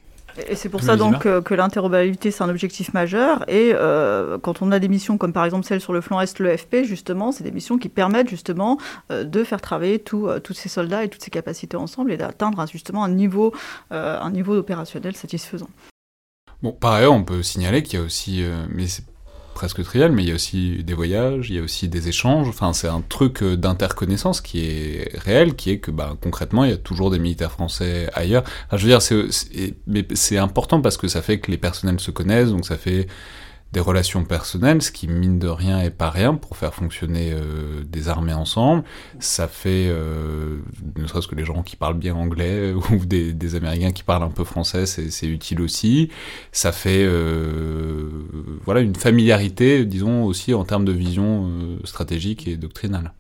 Et c'est pour ça donc que, que l'interopérabilité c'est un objectif majeur. Et euh, quand on a des missions comme par exemple celle sur le flanc est, le FP, justement, c'est des missions qui permettent justement euh, de faire travailler euh, tous ces soldats et toutes ces capacités ensemble et d'atteindre justement un niveau, euh, un niveau opérationnel satisfaisant. Bon, par ailleurs, on peut signaler qu'il y a aussi, euh, mais c'est presque trivial, mais il y a aussi des voyages, il y a aussi des échanges. Enfin, c'est un truc d'interconnaissance qui est réel, qui est que bah, concrètement, il y a toujours des militaires français ailleurs. Je veux dire, c'est important parce que ça fait que les personnels se connaissent, donc ça fait des relations personnelles, ce qui mine de rien est pas rien pour faire fonctionner euh, des armées ensemble. Ça fait, euh, ne serait-ce que les gens qui parlent bien anglais <laughs> ou des, des Américains qui parlent un peu français, c'est utile aussi. Ça fait, euh, voilà, une familiarité, disons aussi en termes de vision euh, stratégique et doctrinale.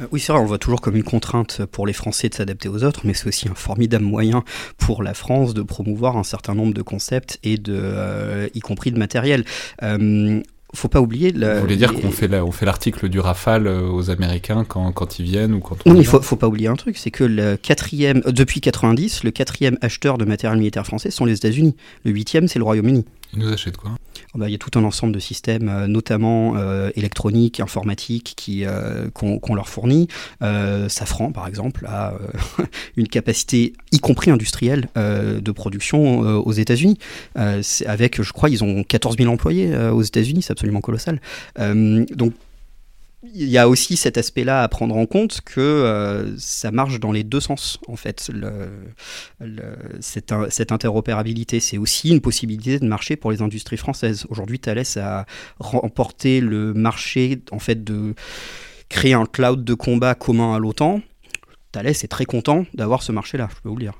Euh, oui, c'est vrai, on le voit toujours comme une contrainte pour les Français de s'adapter aux autres, mais c'est aussi un formidable moyen pour la France de promouvoir un certain nombre de concepts et de, euh, y compris de matériel. Euh, faut pas oublier. La, Vous voulez dire les... qu'on fait la, on fait l'article du Rafale aux Américains quand, quand ils viennent ou quand on. Oui, il faut, faut pas oublier un truc, c'est que le quatrième, depuis 90, le quatrième acheteur de matériel militaire français sont les États-Unis. Le huitième, c'est le Royaume-Uni. Ils nous achètent quoi? Il y a tout un ensemble de systèmes, euh, notamment euh, électroniques, informatiques, qui euh, qu'on qu leur fournit. Safran, par exemple, a <laughs> une capacité, y compris industrielle, de production aux États-Unis. avec, je crois, ils ont 14 000 employés aux États-Unis, c'est absolument colossal. donc il y a aussi cet aspect-là à prendre en compte que euh, ça marche dans les deux sens en fait. Cette, interopérabilité, c'est aussi une possibilité de marché pour les industries françaises. Aujourd'hui, Thales a remporté le marché en fait de créer un cloud de combat commun à l'OTAN. Thales est très content d'avoir ce marché-là, je peux vous le dire.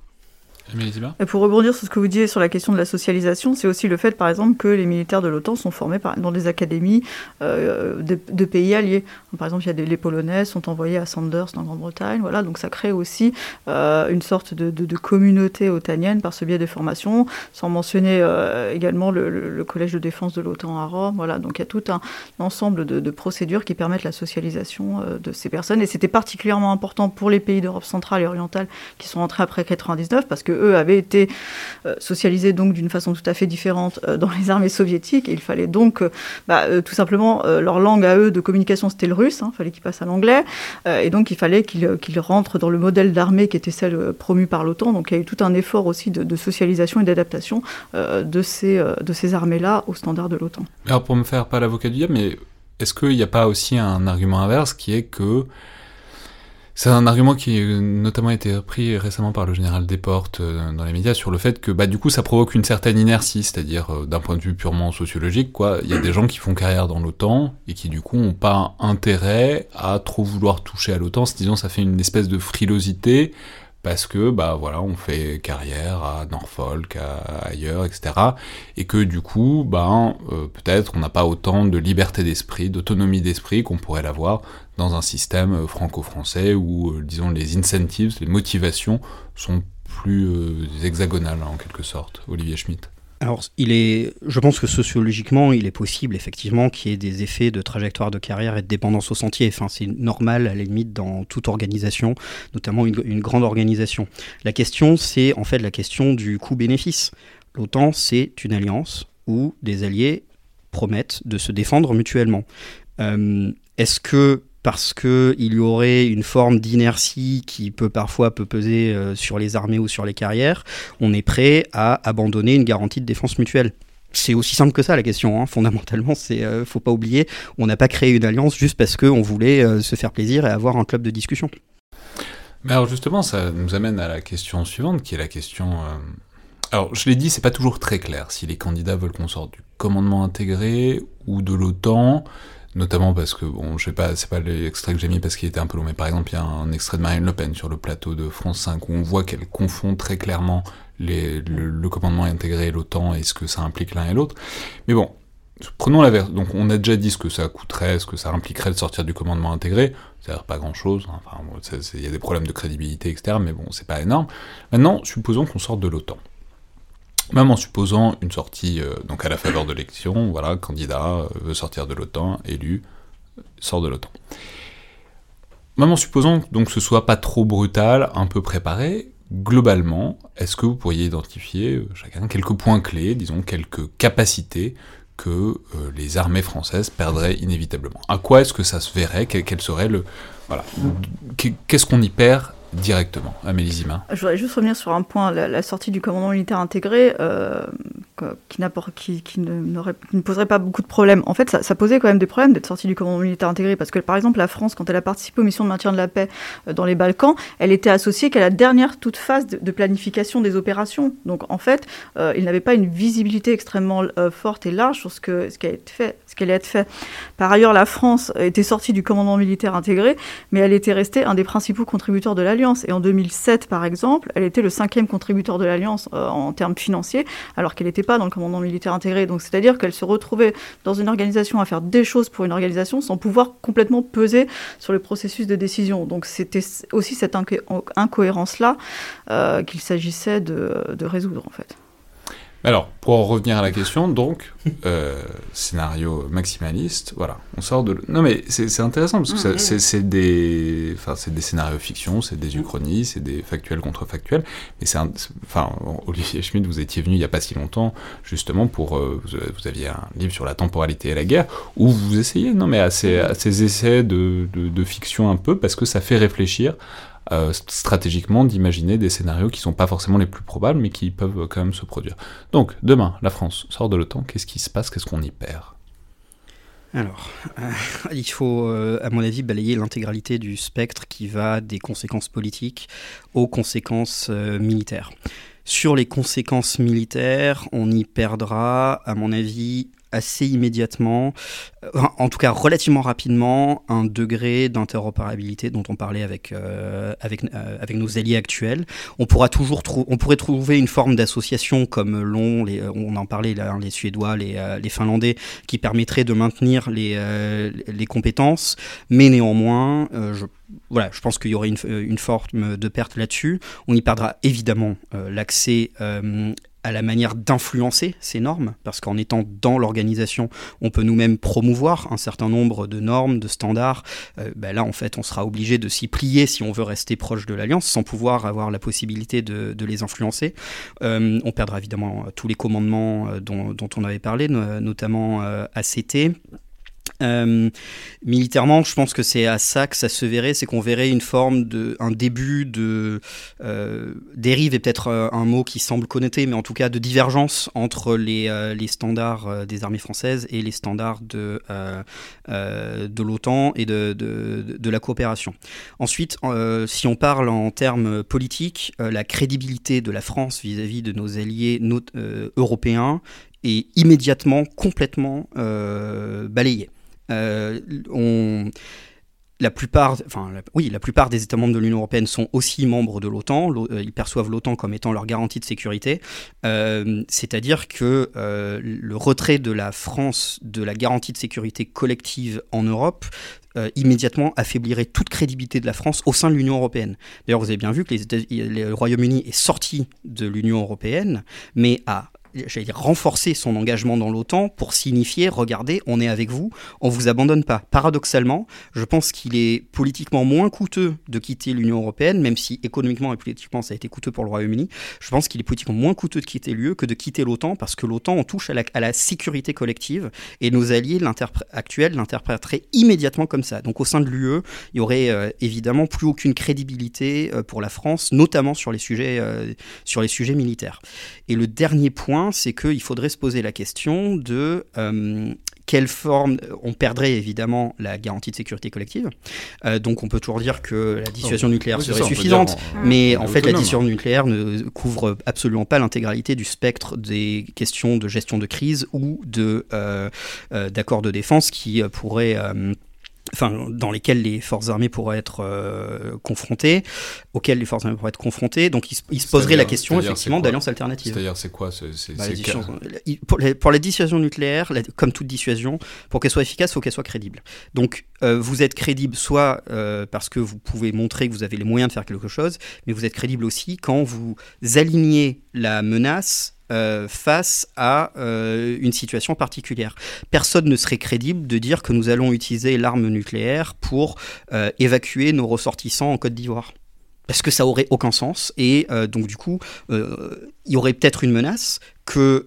Et pour rebondir sur ce que vous disiez sur la question de la socialisation, c'est aussi le fait, par exemple, que les militaires de l'OTAN sont formés dans des académies euh, de, de, pays alliés. Par exemple, il y a les Polonais sont envoyés à Sanders en Grande-Bretagne. Voilà, donc ça crée aussi euh, une sorte de, de, de, communauté otanienne par ce biais des formations, sans mentionner euh, également le, collège de défense de l'OTAN à Rome. Voilà, donc il y a tout un ensemble de, procédures qui permettent la socialisation euh, de ces personnes. Et c'était particulièrement important pour les pays d'Europe centrale et orientale qui sont entrés après 99 parce que eux avaient été euh, socialisés donc d'une façon tout à fait différente euh, dans les armées soviétiques. Il fallait donc, euh, bah, tout simplement, leur langue à eux de communication, c'était le russe. Hein, il fallait qu'ils passent à l'anglais. et donc, il fallait qu'ils qu rentrent dans le modèle d'armée qui était celle promue par l'OTAN. Donc, il y a eu tout un effort aussi de, de socialisation et d'adaptation de ces, de ces armées-là aux standards de l'OTAN. Alors, pour me faire pas l'avocat du diable, mais est-ce qu'il n'y a pas aussi un argument inverse qui est que c'est un argument qui a notamment été repris récemment par le général Desportes euh, dans les médias sur le fait que bah du coup ça provoque une certaine inertie, c'est-à-dire euh, d'un point de vue purement sociologique quoi, il y a des gens qui font carrière dans l'OTAN et qui du coup ont pas intérêt à trop vouloir toucher à l'OTAN, disons ça fait une espèce de frilosité parce que bah voilà on fait carrière à Norfolk à, ailleurs etc et que du coup bah euh, peut-être on n'a pas autant de liberté d'esprit d'autonomie d'esprit qu'on pourrait l'avoir dans un système euh, franco-français où euh, disons les incentives les motivations sont plus euh, hexagonales en quelque sorte Olivier Schmitt alors, il est, je pense que sociologiquement, il est possible effectivement qu'il y ait des effets de trajectoire de carrière et de dépendance au sentier. Enfin, c'est normal à la limite dans toute organisation, notamment une, grande organisation. La question, c'est en fait la question du coût-bénéfice. L'OTAN, c'est une alliance où des alliés promettent de se défendre mutuellement. Est-ce que parce qu'il y aurait une forme d'inertie qui peut parfois peut peser euh, sur les armées ou sur les carrières, on est prêt à abandonner une garantie de défense mutuelle. C'est aussi simple que ça la question. Hein. Fondamentalement, c'est euh, faut pas oublier, on n'a pas créé une alliance juste parce qu'on voulait euh, se faire plaisir et avoir un club de discussion. Mais alors justement, ça nous amène à la question suivante, qui est la question. Alors, je l'ai dit, c'est pas toujours très clair si les candidats veulent qu'on sorte du commandement intégré ou de l'OTAN, notamment parce que bon, je sais pas, c'est pas l'extrait que j'ai mis parce qu'il était un peu long, mais par exemple, il y a un extrait de Marine Le Pen sur le plateau de France 5 où on voit qu'elle confond très clairement le, commandement intégré et l'OTAN et ce que ça implique l'un et l'autre. Mais bon, prenons la version. Donc, on a déjà dit ce que ça coûterait, ce que ça impliquerait de sortir du commandement intégré. C'est-à-dire pas grand-chose. hein. Enfin, il y a des problèmes de crédibilité, etc. Mais bon, c'est pas énorme. Maintenant, supposons qu'on sorte de l'OTAN. Même en supposant une sortie euh, donc à la faveur de l'élection, voilà, candidat euh, veut sortir de l'OTAN, élu, sort de l'OTAN. Même en supposant donc que ce soit pas trop brutal, un peu préparé, globalement, est-ce que vous pourriez identifier euh, chacun quelques points clés, disons quelques capacités que euh, les armées françaises perdraient inévitablement? À quoi est-ce que ça se verrait? Quel, serait le voilà Qu'est- Qu'est-ce qu'on y perd directement Amélie Zima Je voudrais juste revenir sur un point, la, la sortie du commandement militaire intégré, euh, qui, qui, qui ne, poserait pas beaucoup de problèmes. En fait, ça, posait quand même des problèmes d'être sortie du commandement militaire intégré, parce que par exemple, la France, quand elle a participé aux missions de maintien de la paix euh, dans les Balkans, elle était associée qu'à la dernière toute phase de, planification des opérations. Donc en fait, euh, il n'avait pas une visibilité extrêmement euh, forte et large sur ce, que, qui allait être fait. Ce qui allait être fait. Par ailleurs, la France était sortie du commandement militaire intégré, mais elle était restée un des principaux contributeurs de Et en 2007, par exemple, elle était le cinquième contributeur de l'Alliance euh, en termes financiers, alors qu'elle n'était pas dans le commandement militaire intégré. Donc c'est-à-dire qu'elle se retrouvait dans une organisation à faire des choses pour une organisation sans pouvoir complètement peser sur le processus de décision. Donc c'était aussi cette inco- incohérence-là euh, qu'il s'agissait de, de résoudre, en fait. Alors, pour en revenir à la question, donc, euh, scénario maximaliste, voilà, on sort de... Non mais c'est c'est intéressant, parce que ça- c'est c'est des... Enfin, c'est des scénarios fiction, c'est des uchronies, c'est des factuels contre factuels, mais c'est un... Enfin, Olivier Schmitt, vous étiez venu il y a pas si longtemps, justement, pour... euh, vous, vous aviez un livre sur la temporalité et la guerre, où vous essayez, non mais à ces, à ces essais de, de, de fiction un peu, parce que ça fait réfléchir euh, stratégiquement d'imaginer des scénarios qui sont pas forcément les plus probables, mais qui peuvent quand même se produire. Donc, demain, la France sort de l'OTAN, qu'est-ce qui se passe, qu'est-ce qu'on y perd? Alors, euh, <laughs> il faut, euh, à mon avis, balayer l'intégralité du spectre qui va des conséquences politiques aux conséquences euh, militaires. Sur les conséquences militaires, on y perdra, à mon avis, assez immédiatement, euh, en tout cas relativement rapidement, un degré d'interopérabilité dont on parlait avec, euh, avec, euh, avec nos alliés actuels. On, pourra toujours on pourrait trouver une forme d'association comme l'ont, on en parlait là, les Suédois, les, Finlandais, qui permettrait de maintenir les, les compétences, mais néanmoins, je, voilà, je pense qu'il y aurait une, une forme de perte là-dessus. On y perdra évidemment euh, l'accès euh, à la manière d'influencer ces normes, parce qu'en étant dans l'organisation, on peut nous-mêmes promouvoir un certain nombre de normes, de standards. Euh, ben là, en fait, on sera obligé de s'y plier si on veut rester proche de l'Alliance, sans pouvoir avoir la possibilité de, les influencer. Euh, on perdra évidemment tous les commandements euh, dont, dont on avait parlé, no- notamment ACT. Euh, militairement, je pense que c'est à ça que ça se verrait, c'est qu'on verrait une forme de, un début de euh, dérive est peut-être euh, un mot qui semble connoté, mais en tout cas de divergence entre les, standards des armées françaises et les standards de, de l'OTAN et de, de, la coopération. Ensuite, si on parle en termes politiques, la crédibilité de la France vis-à-vis de nos alliés européens est immédiatement, complètement balayée. Euh, la plupart, oui, la plupart des États membres de l'Union européenne sont aussi membres de l'OTAN. L'O- euh, Ils perçoivent l'OTAN comme étant leur garantie de sécurité. Euh, C'est-à-dire que le retrait de la France de la garantie de sécurité collective en Europe immédiatement affaiblirait toute crédibilité de la France au sein de l'Union européenne. D'ailleurs, vous avez bien vu que le Royaume-Uni est sorti de l'Union européenne, mais a j'allais dire, renforcer son engagement dans l'OTAN pour signifier, regardez, on est avec vous, on vous abandonne pas. Paradoxalement, je pense qu'il est politiquement moins coûteux de quitter l'Union européenne, même si économiquement et politiquement ça a été coûteux pour le Royaume-Uni. Je pense qu'il est politiquement moins coûteux de quitter l'UE que de quitter l'OTAN parce que l'OTAN on touche à la, sécurité collective et nos alliés actuels l'interpréteraient immédiatement comme ça. Donc au sein de l'UE, il y aurait euh, évidemment plus aucune crédibilité euh, pour la France, notamment euh, sur les sujets militaires. Et le dernier point, c'est qu'il faudrait se poser la question de euh, quelle forme on perdrait évidemment la garantie de sécurité collective. Euh, donc on peut toujours dire que la dissuasion Oh, nucléaire oui, serait ça, suffisante, mais en fait la dissuasion nucléaire ne couvre absolument pas l'intégralité du spectre des questions de gestion de crise ou de euh, euh, d'accords de défense qui pourraient Enfin, dans lesquels les forces armées pourraient être euh, confrontées, auxquelles les forces armées pourraient être confrontées. Donc, il, se- il se poserait la question effectivement c'est quoi d'alliance alternative. C'est-à-dire, c'est quoi ce- Bah, pour, les- pour la dissuasion nucléaire, la- comme toute dissuasion, pour qu'elle soit efficace, il faut qu'elle soit crédible. Donc, euh, vous êtes crédible soit euh, parce que vous pouvez montrer que vous avez les moyens de faire quelque chose, mais vous êtes crédible aussi quand vous alignez la menace euh, face à euh, une situation particulière. Personne ne serait crédible de dire que nous allons utiliser l'arme nucléaire pour euh, évacuer nos ressortissants en Côte d'Ivoire. Parce que ça aurait aucun sens. Et donc, du coup, il y aurait peut-être une menace que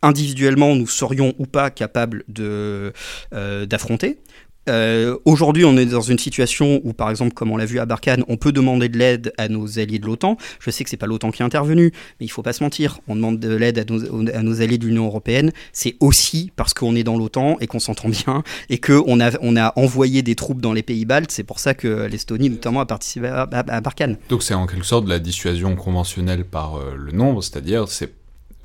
individuellement nous serions ou pas capables d'affronter. Euh, Aujourd'hui, on est dans une situation où, par exemple, comme on l'a vu à Barkhane, on peut demander de l'aide à nos alliés de l'OTAN. Je sais que c'est pas l'OTAN qui est intervenu, mais il faut pas se mentir. On demande de l'aide à nos, à nos alliés de l'Union européenne. C'est aussi parce qu'on est dans l'OTAN et qu'on s'entend bien et qu'on a, on a envoyé des troupes dans les pays baltes. C'est pour ça que l'Estonie, notamment, a participé à, à- à Barkhane. Donc c'est en quelque sorte de la dissuasion conventionnelle par euh, le nombre, c'est-à-dire c'est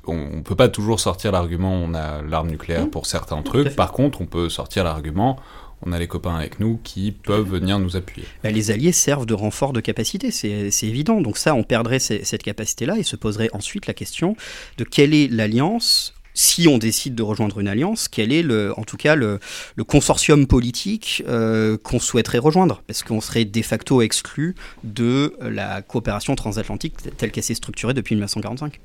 on, on peut pas toujours sortir l'argument on a l'arme nucléaire Mmh. pour certains trucs. Par contre, on peut sortir l'argument on a les copains avec nous qui peuvent venir nous appuyer. Bah, les alliés servent de renfort de capacité, c'est évident. Donc ça, on perdrait cette capacité-là et se poserait ensuite la question de quelle est l'alliance si on décide de rejoindre une alliance, quel est le, en tout cas le, le consortium politique euh, qu'on souhaiterait rejoindre? Parce qu'on serait de facto exclu de la coopération transatlantique telle qu'elle s'est structurée depuis 1945.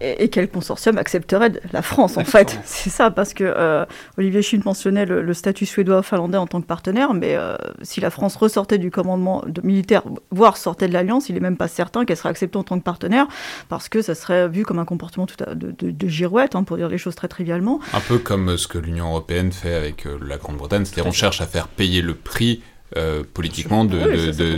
Et, et quel consortium accepterait de- la France, en fait <laughs> C'est ça, parce que euh, Olivier Schmitt mentionnait le, le statut suédois-finlandais en tant que partenaire, mais euh, si la France ressortait du commandement de militaire, voire sortait de l'Alliance, il n'est même pas certain qu'elle serait acceptée en tant que partenaire, parce que ça serait vu comme un comportement tout à- de, de- de girouette, hein, pour dire les choses très trivialement. Un peu comme ce que l'Union européenne fait avec euh, la Grande-Bretagne, c'est-à-dire on cherche à faire payer le prix euh, politiquement Oui,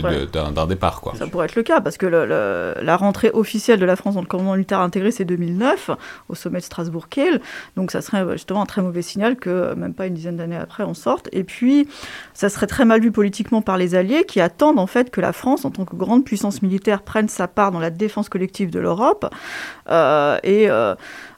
pourrait. d'un départ. Quoi. Ça pourrait être le cas, parce que le- le- la rentrée officielle de la France dans le commandement militaire intégré, c'est 2009, au sommet de Strasbourg-Kiel. Donc ça serait euh, justement un très mauvais signal que, euh, même pas une dizaine d'années après, on sorte. Et puis, ça serait très mal vu politiquement par les Alliés, qui attendent en fait que la France, en tant que grande puissance militaire, prenne sa part dans la défense collective de l'Europe. Euh, et euh,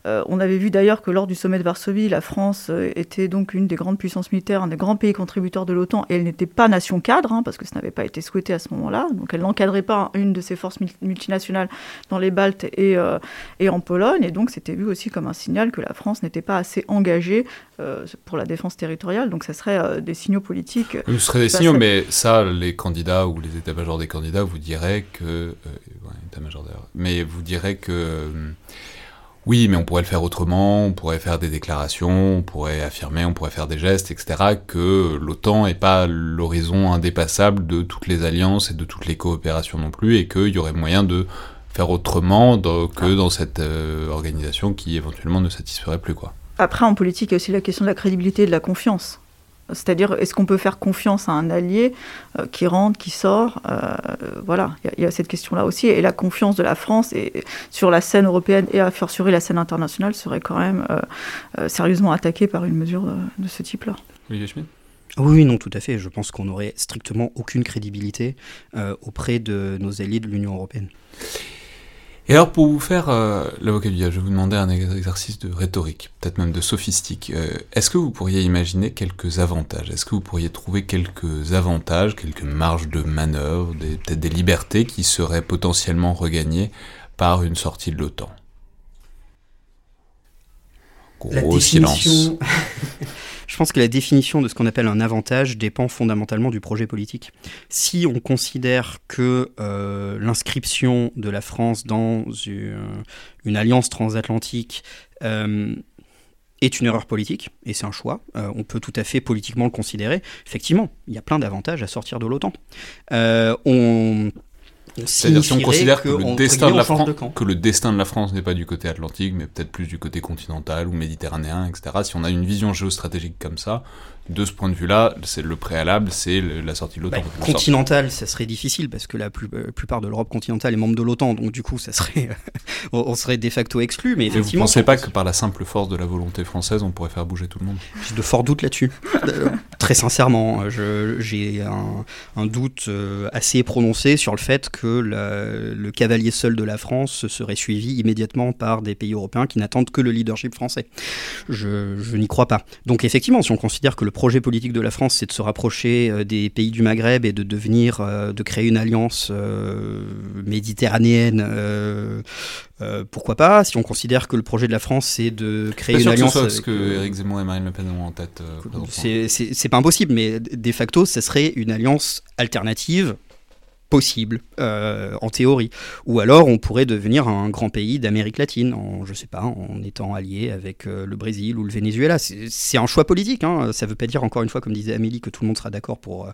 euh, on avait vu d'ailleurs que lors du sommet de Varsovie, la France euh, était donc une des grandes puissances militaires, un des grands pays contributeurs de l'OTAN, et elle n'était pas nation cadre, hein, parce que ça n'avait pas été souhaité à ce moment-là. Donc elle n'encadrait pas une de ces forces mul- multinationales dans les Baltes et, euh, et en Pologne, et donc c'était vu aussi comme un signal que la France n'était pas assez engagée euh, pour la défense territoriale. Donc ça serait des signaux politiques. Ce serait des signaux, mais ça, les candidats ou les états-majors des candidats vous diraient que. ouais, état-major d'ailleurs. Mais vous diraient que. Oui, mais on pourrait le faire autrement, on pourrait faire des déclarations, on pourrait affirmer, on pourrait faire des gestes, etc. Que l'OTAN n'est pas l'horizon indépassable de toutes les alliances et de toutes les coopérations non plus, et qu'il y aurait moyen de faire autrement dans- que dans cette euh, organisation qui éventuellement ne satisferait plus. quoi. Après, en politique, il y a aussi la question de la crédibilité et de la confiance. C'est-à-dire, est-ce qu'on peut faire confiance à un allié euh, qui rentre, qui sort Euh, Voilà, il y a- il y, a cette question-là aussi. Et la confiance de la France et, sur la scène européenne et à fortiori la scène internationale serait quand même euh, euh, sérieusement attaquée par une mesure de, de ce type-là. Olivier Schmitt Oui, non, tout à fait. Je pense qu'on n'aurait strictement aucune crédibilité euh, auprès de nos alliés de l'Union européenne. Et alors, pour vous faire euh, l'avocat du diable, je vais vous demander un exercice de rhétorique, peut-être même de sophistique. Euh, Est-ce que vous pourriez imaginer quelques avantages? Est-ce que vous pourriez trouver quelques avantages, quelques marges de manœuvre, peut-être des libertés qui seraient potentiellement regagnées par une sortie de l'OTAN? Gros silence. <laughs> je pense que la définition de ce qu'on appelle un avantage dépend fondamentalement du projet politique. Si on considère que euh, l'inscription de la France dans une, une alliance transatlantique euh, est une erreur politique, et c'est un choix, euh, on peut tout à fait politiquement le considérer. Effectivement, il y a plein d'avantages à sortir de l'OTAN. Euh, on C'est-à-dire si on considère que, que, le, entre destin guillemets, de la on change France, de camp. que le destin de la France n'est pas du côté atlantique, mais peut-être plus du côté continental ou méditerranéen, etc. Si on a une vision géostratégique comme ça, de ce point de vue-là, c'est le préalable, c'est la sortie de l'OTAN. Bah, en quelque sorte. continental, ça serait difficile parce que la plus- euh, plupart de l'Europe continentale est membre de l'OTAN, donc du coup, ça serait, <laughs> on serait de facto exclu. Mais vous effectivement, pensez si on pas que par la simple force de la volonté française, on pourrait faire bouger tout le monde? J'ai de forts doutes là-dessus. <laughs> Euh, Très sincèrement, je- j'ai un, un doute euh, assez prononcé sur le fait que la- le cavalier seul de la France serait suivi immédiatement par des pays européens qui n'attendent que le leadership français. Je, je n'y crois pas. Donc effectivement, si on considère que le projet politique de la France, c'est de se rapprocher euh, des pays du Maghreb et de devenir, euh, de créer une alliance euh, méditerranéenne, euh, pourquoi pas Si on considère que le projet de la France, c'est de créer Pas une sûr que ce alliance soit ce avec, que Éric Zemmour et Marine Le Pen ont en tête. euh, c'est pas impossible, mais de facto, ça serait une alliance alternative possible, euh, en théorie. Ou alors, on pourrait devenir un grand pays d'Amérique latine, en, je sais pas, en étant allié avec euh, le Brésil ou le Venezuela. C'est un choix politique. Hein. Ça veut pas dire, encore une fois, comme disait Amélie, que tout le monde sera d'accord pour, euh,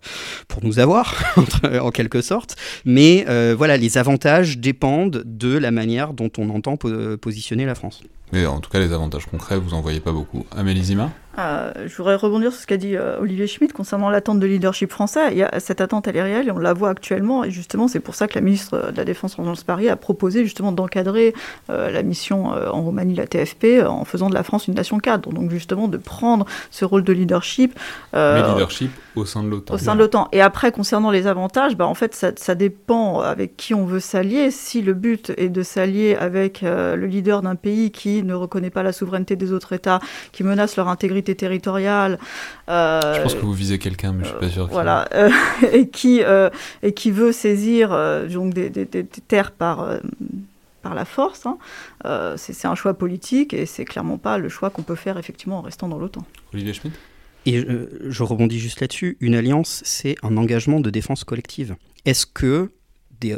pour nous avoir, <laughs> en quelque sorte. Mais voilà, les avantages dépendent de la manière dont on entend po- positionner la France. Mais en tout cas, les avantages concrets, vous en voyez pas beaucoup. Amélie Zima? Euh, je voudrais rebondir sur ce qu'a dit euh, Olivier Schmitt concernant l'attente de leadership français. Il y a, cette attente, elle est réelle et on la voit actuellement. Et justement, c'est pour ça que la ministre de la Défense, Florence Paris, a proposé justement d'encadrer euh, la mission euh, en Roumanie, la TFP, euh, en faisant de la France une nation cadre. Donc justement, de prendre ce rôle de leadership. euh, leadership au sein de l'OTAN. au sein de l'OTAN. Et après, concernant les avantages, bah, en fait, ça, ça dépend avec qui on veut s'allier. Si le but est de s'allier avec euh, le leader d'un pays qui ne reconnaît pas la souveraineté des autres États, qui menace leur intégrité territoriale, euh, Je pense que vous visez quelqu'un, mais je suis pas sûr. voilà, euh, <laughs> et qui et qui veut saisir donc des, des- des- des terres par par la force, hein, euh, c'est c'est un choix politique et c'est clairement pas le choix qu'on peut faire effectivement en restant dans l'OTAN. Olivier Schmitt? Et euh, je rebondis juste là-dessus. Une alliance, c'est un engagement de défense collective. Est-ce que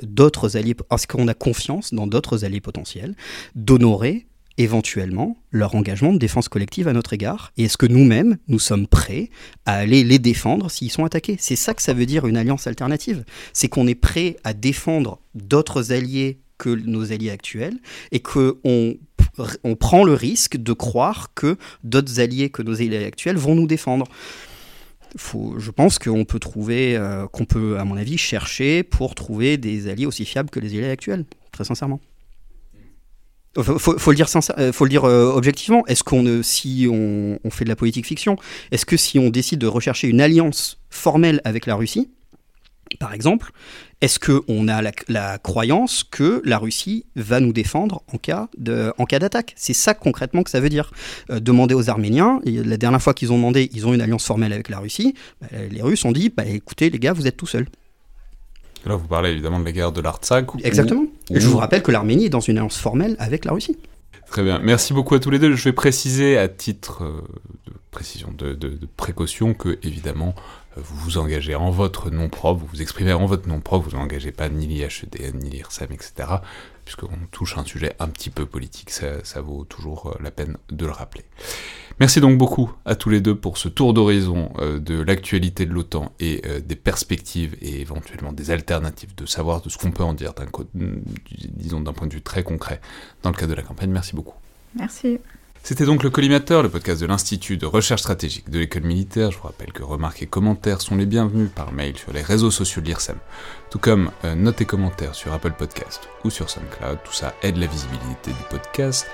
d'autres alliés, est-ce qu'on a confiance dans d'autres alliés potentiels d'honorer éventuellement leur engagement de défense collective à notre égard? Et est-ce que nous-mêmes, nous sommes prêts à aller les défendre s'ils sont attaqués? C'est ça que ça veut dire une alliance alternative. C'est qu'on est prêt à défendre d'autres alliés que nos alliés actuels et qu'on on prend le risque de croire que d'autres alliés que nos alliés actuels vont nous défendre. Je pense qu'on peut trouver, euh, qu'on peut, à mon avis, chercher pour trouver des alliés aussi fiables que les alliés actuels, très sincèrement. Faut, faut- le dire, euh, euh, objectivement. Est-ce qu'on, si on fait de la politique fiction, est-ce que si on décide de rechercher une alliance formelle avec la Russie, par exemple, est-ce qu'on a la, la croyance que la Russie va nous défendre en cas, d'attaque? C'est ça concrètement que ça veut dire. Euh, demander aux Arméniens, et la dernière fois qu'ils ont demandé, ils ont une alliance formelle avec la Russie, bah, les Russes ont dit, bah, écoutez les gars, vous êtes tout seuls. Là, vous parlez évidemment de la guerre de l'Artsakh. où- Exactement. Et je vous rappelle que l'Arménie est dans une alliance formelle avec la Russie. Très bien. Merci beaucoup à tous les deux. Je vais préciser à titre euh, de précision, de, de- de précaution, que évidemment, vous vous engagez en votre nom propre, vous vous exprimez en votre nom propre, vous n'engagez pas ni l'IHEDN, ni l'IRSEM, etc. Puisqu'on touche un sujet un petit peu politique, ça, vaut toujours euh, la peine de le rappeler. Merci donc beaucoup à tous les deux pour ce tour d'horizon euh, de l'actualité de l'OTAN et euh, des perspectives et éventuellement des alternatives, de savoir de ce qu'on peut en dire, co- disons d'un point de vue très concret dans le cadre de la campagne. Merci beaucoup. Merci. C'était donc le Collimateur, le podcast de l'Institut de recherche stratégique de l'école militaire. Je vous rappelle que remarques et commentaires sont les bienvenus par mail sur les réseaux sociaux de l'IRSEM, tout comme euh, notes et commentaires sur Apple Podcast ou sur SoundCloud. Tout ça aide la visibilité du podcast,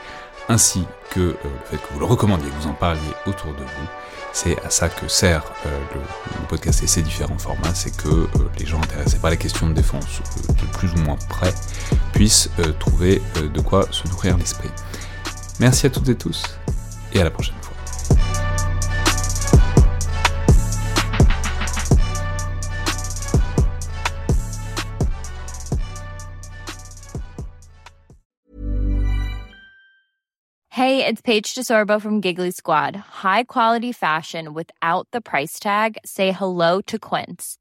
ainsi que euh, le fait que vous le recommandiez, que vous en parliez autour de vous. C'est à ça que sert euh, le, le podcast et ses différents formats, c'est que euh, les gens intéressés par la question de défense, de plus ou moins près, puissent trouver de quoi se nourrir l'esprit. Merci à toutes et tous, et à la prochaine fois. Hey, it's Paige DeSorbo from Giggly Squad. High quality fashion without the price tag? Say hello to Quince.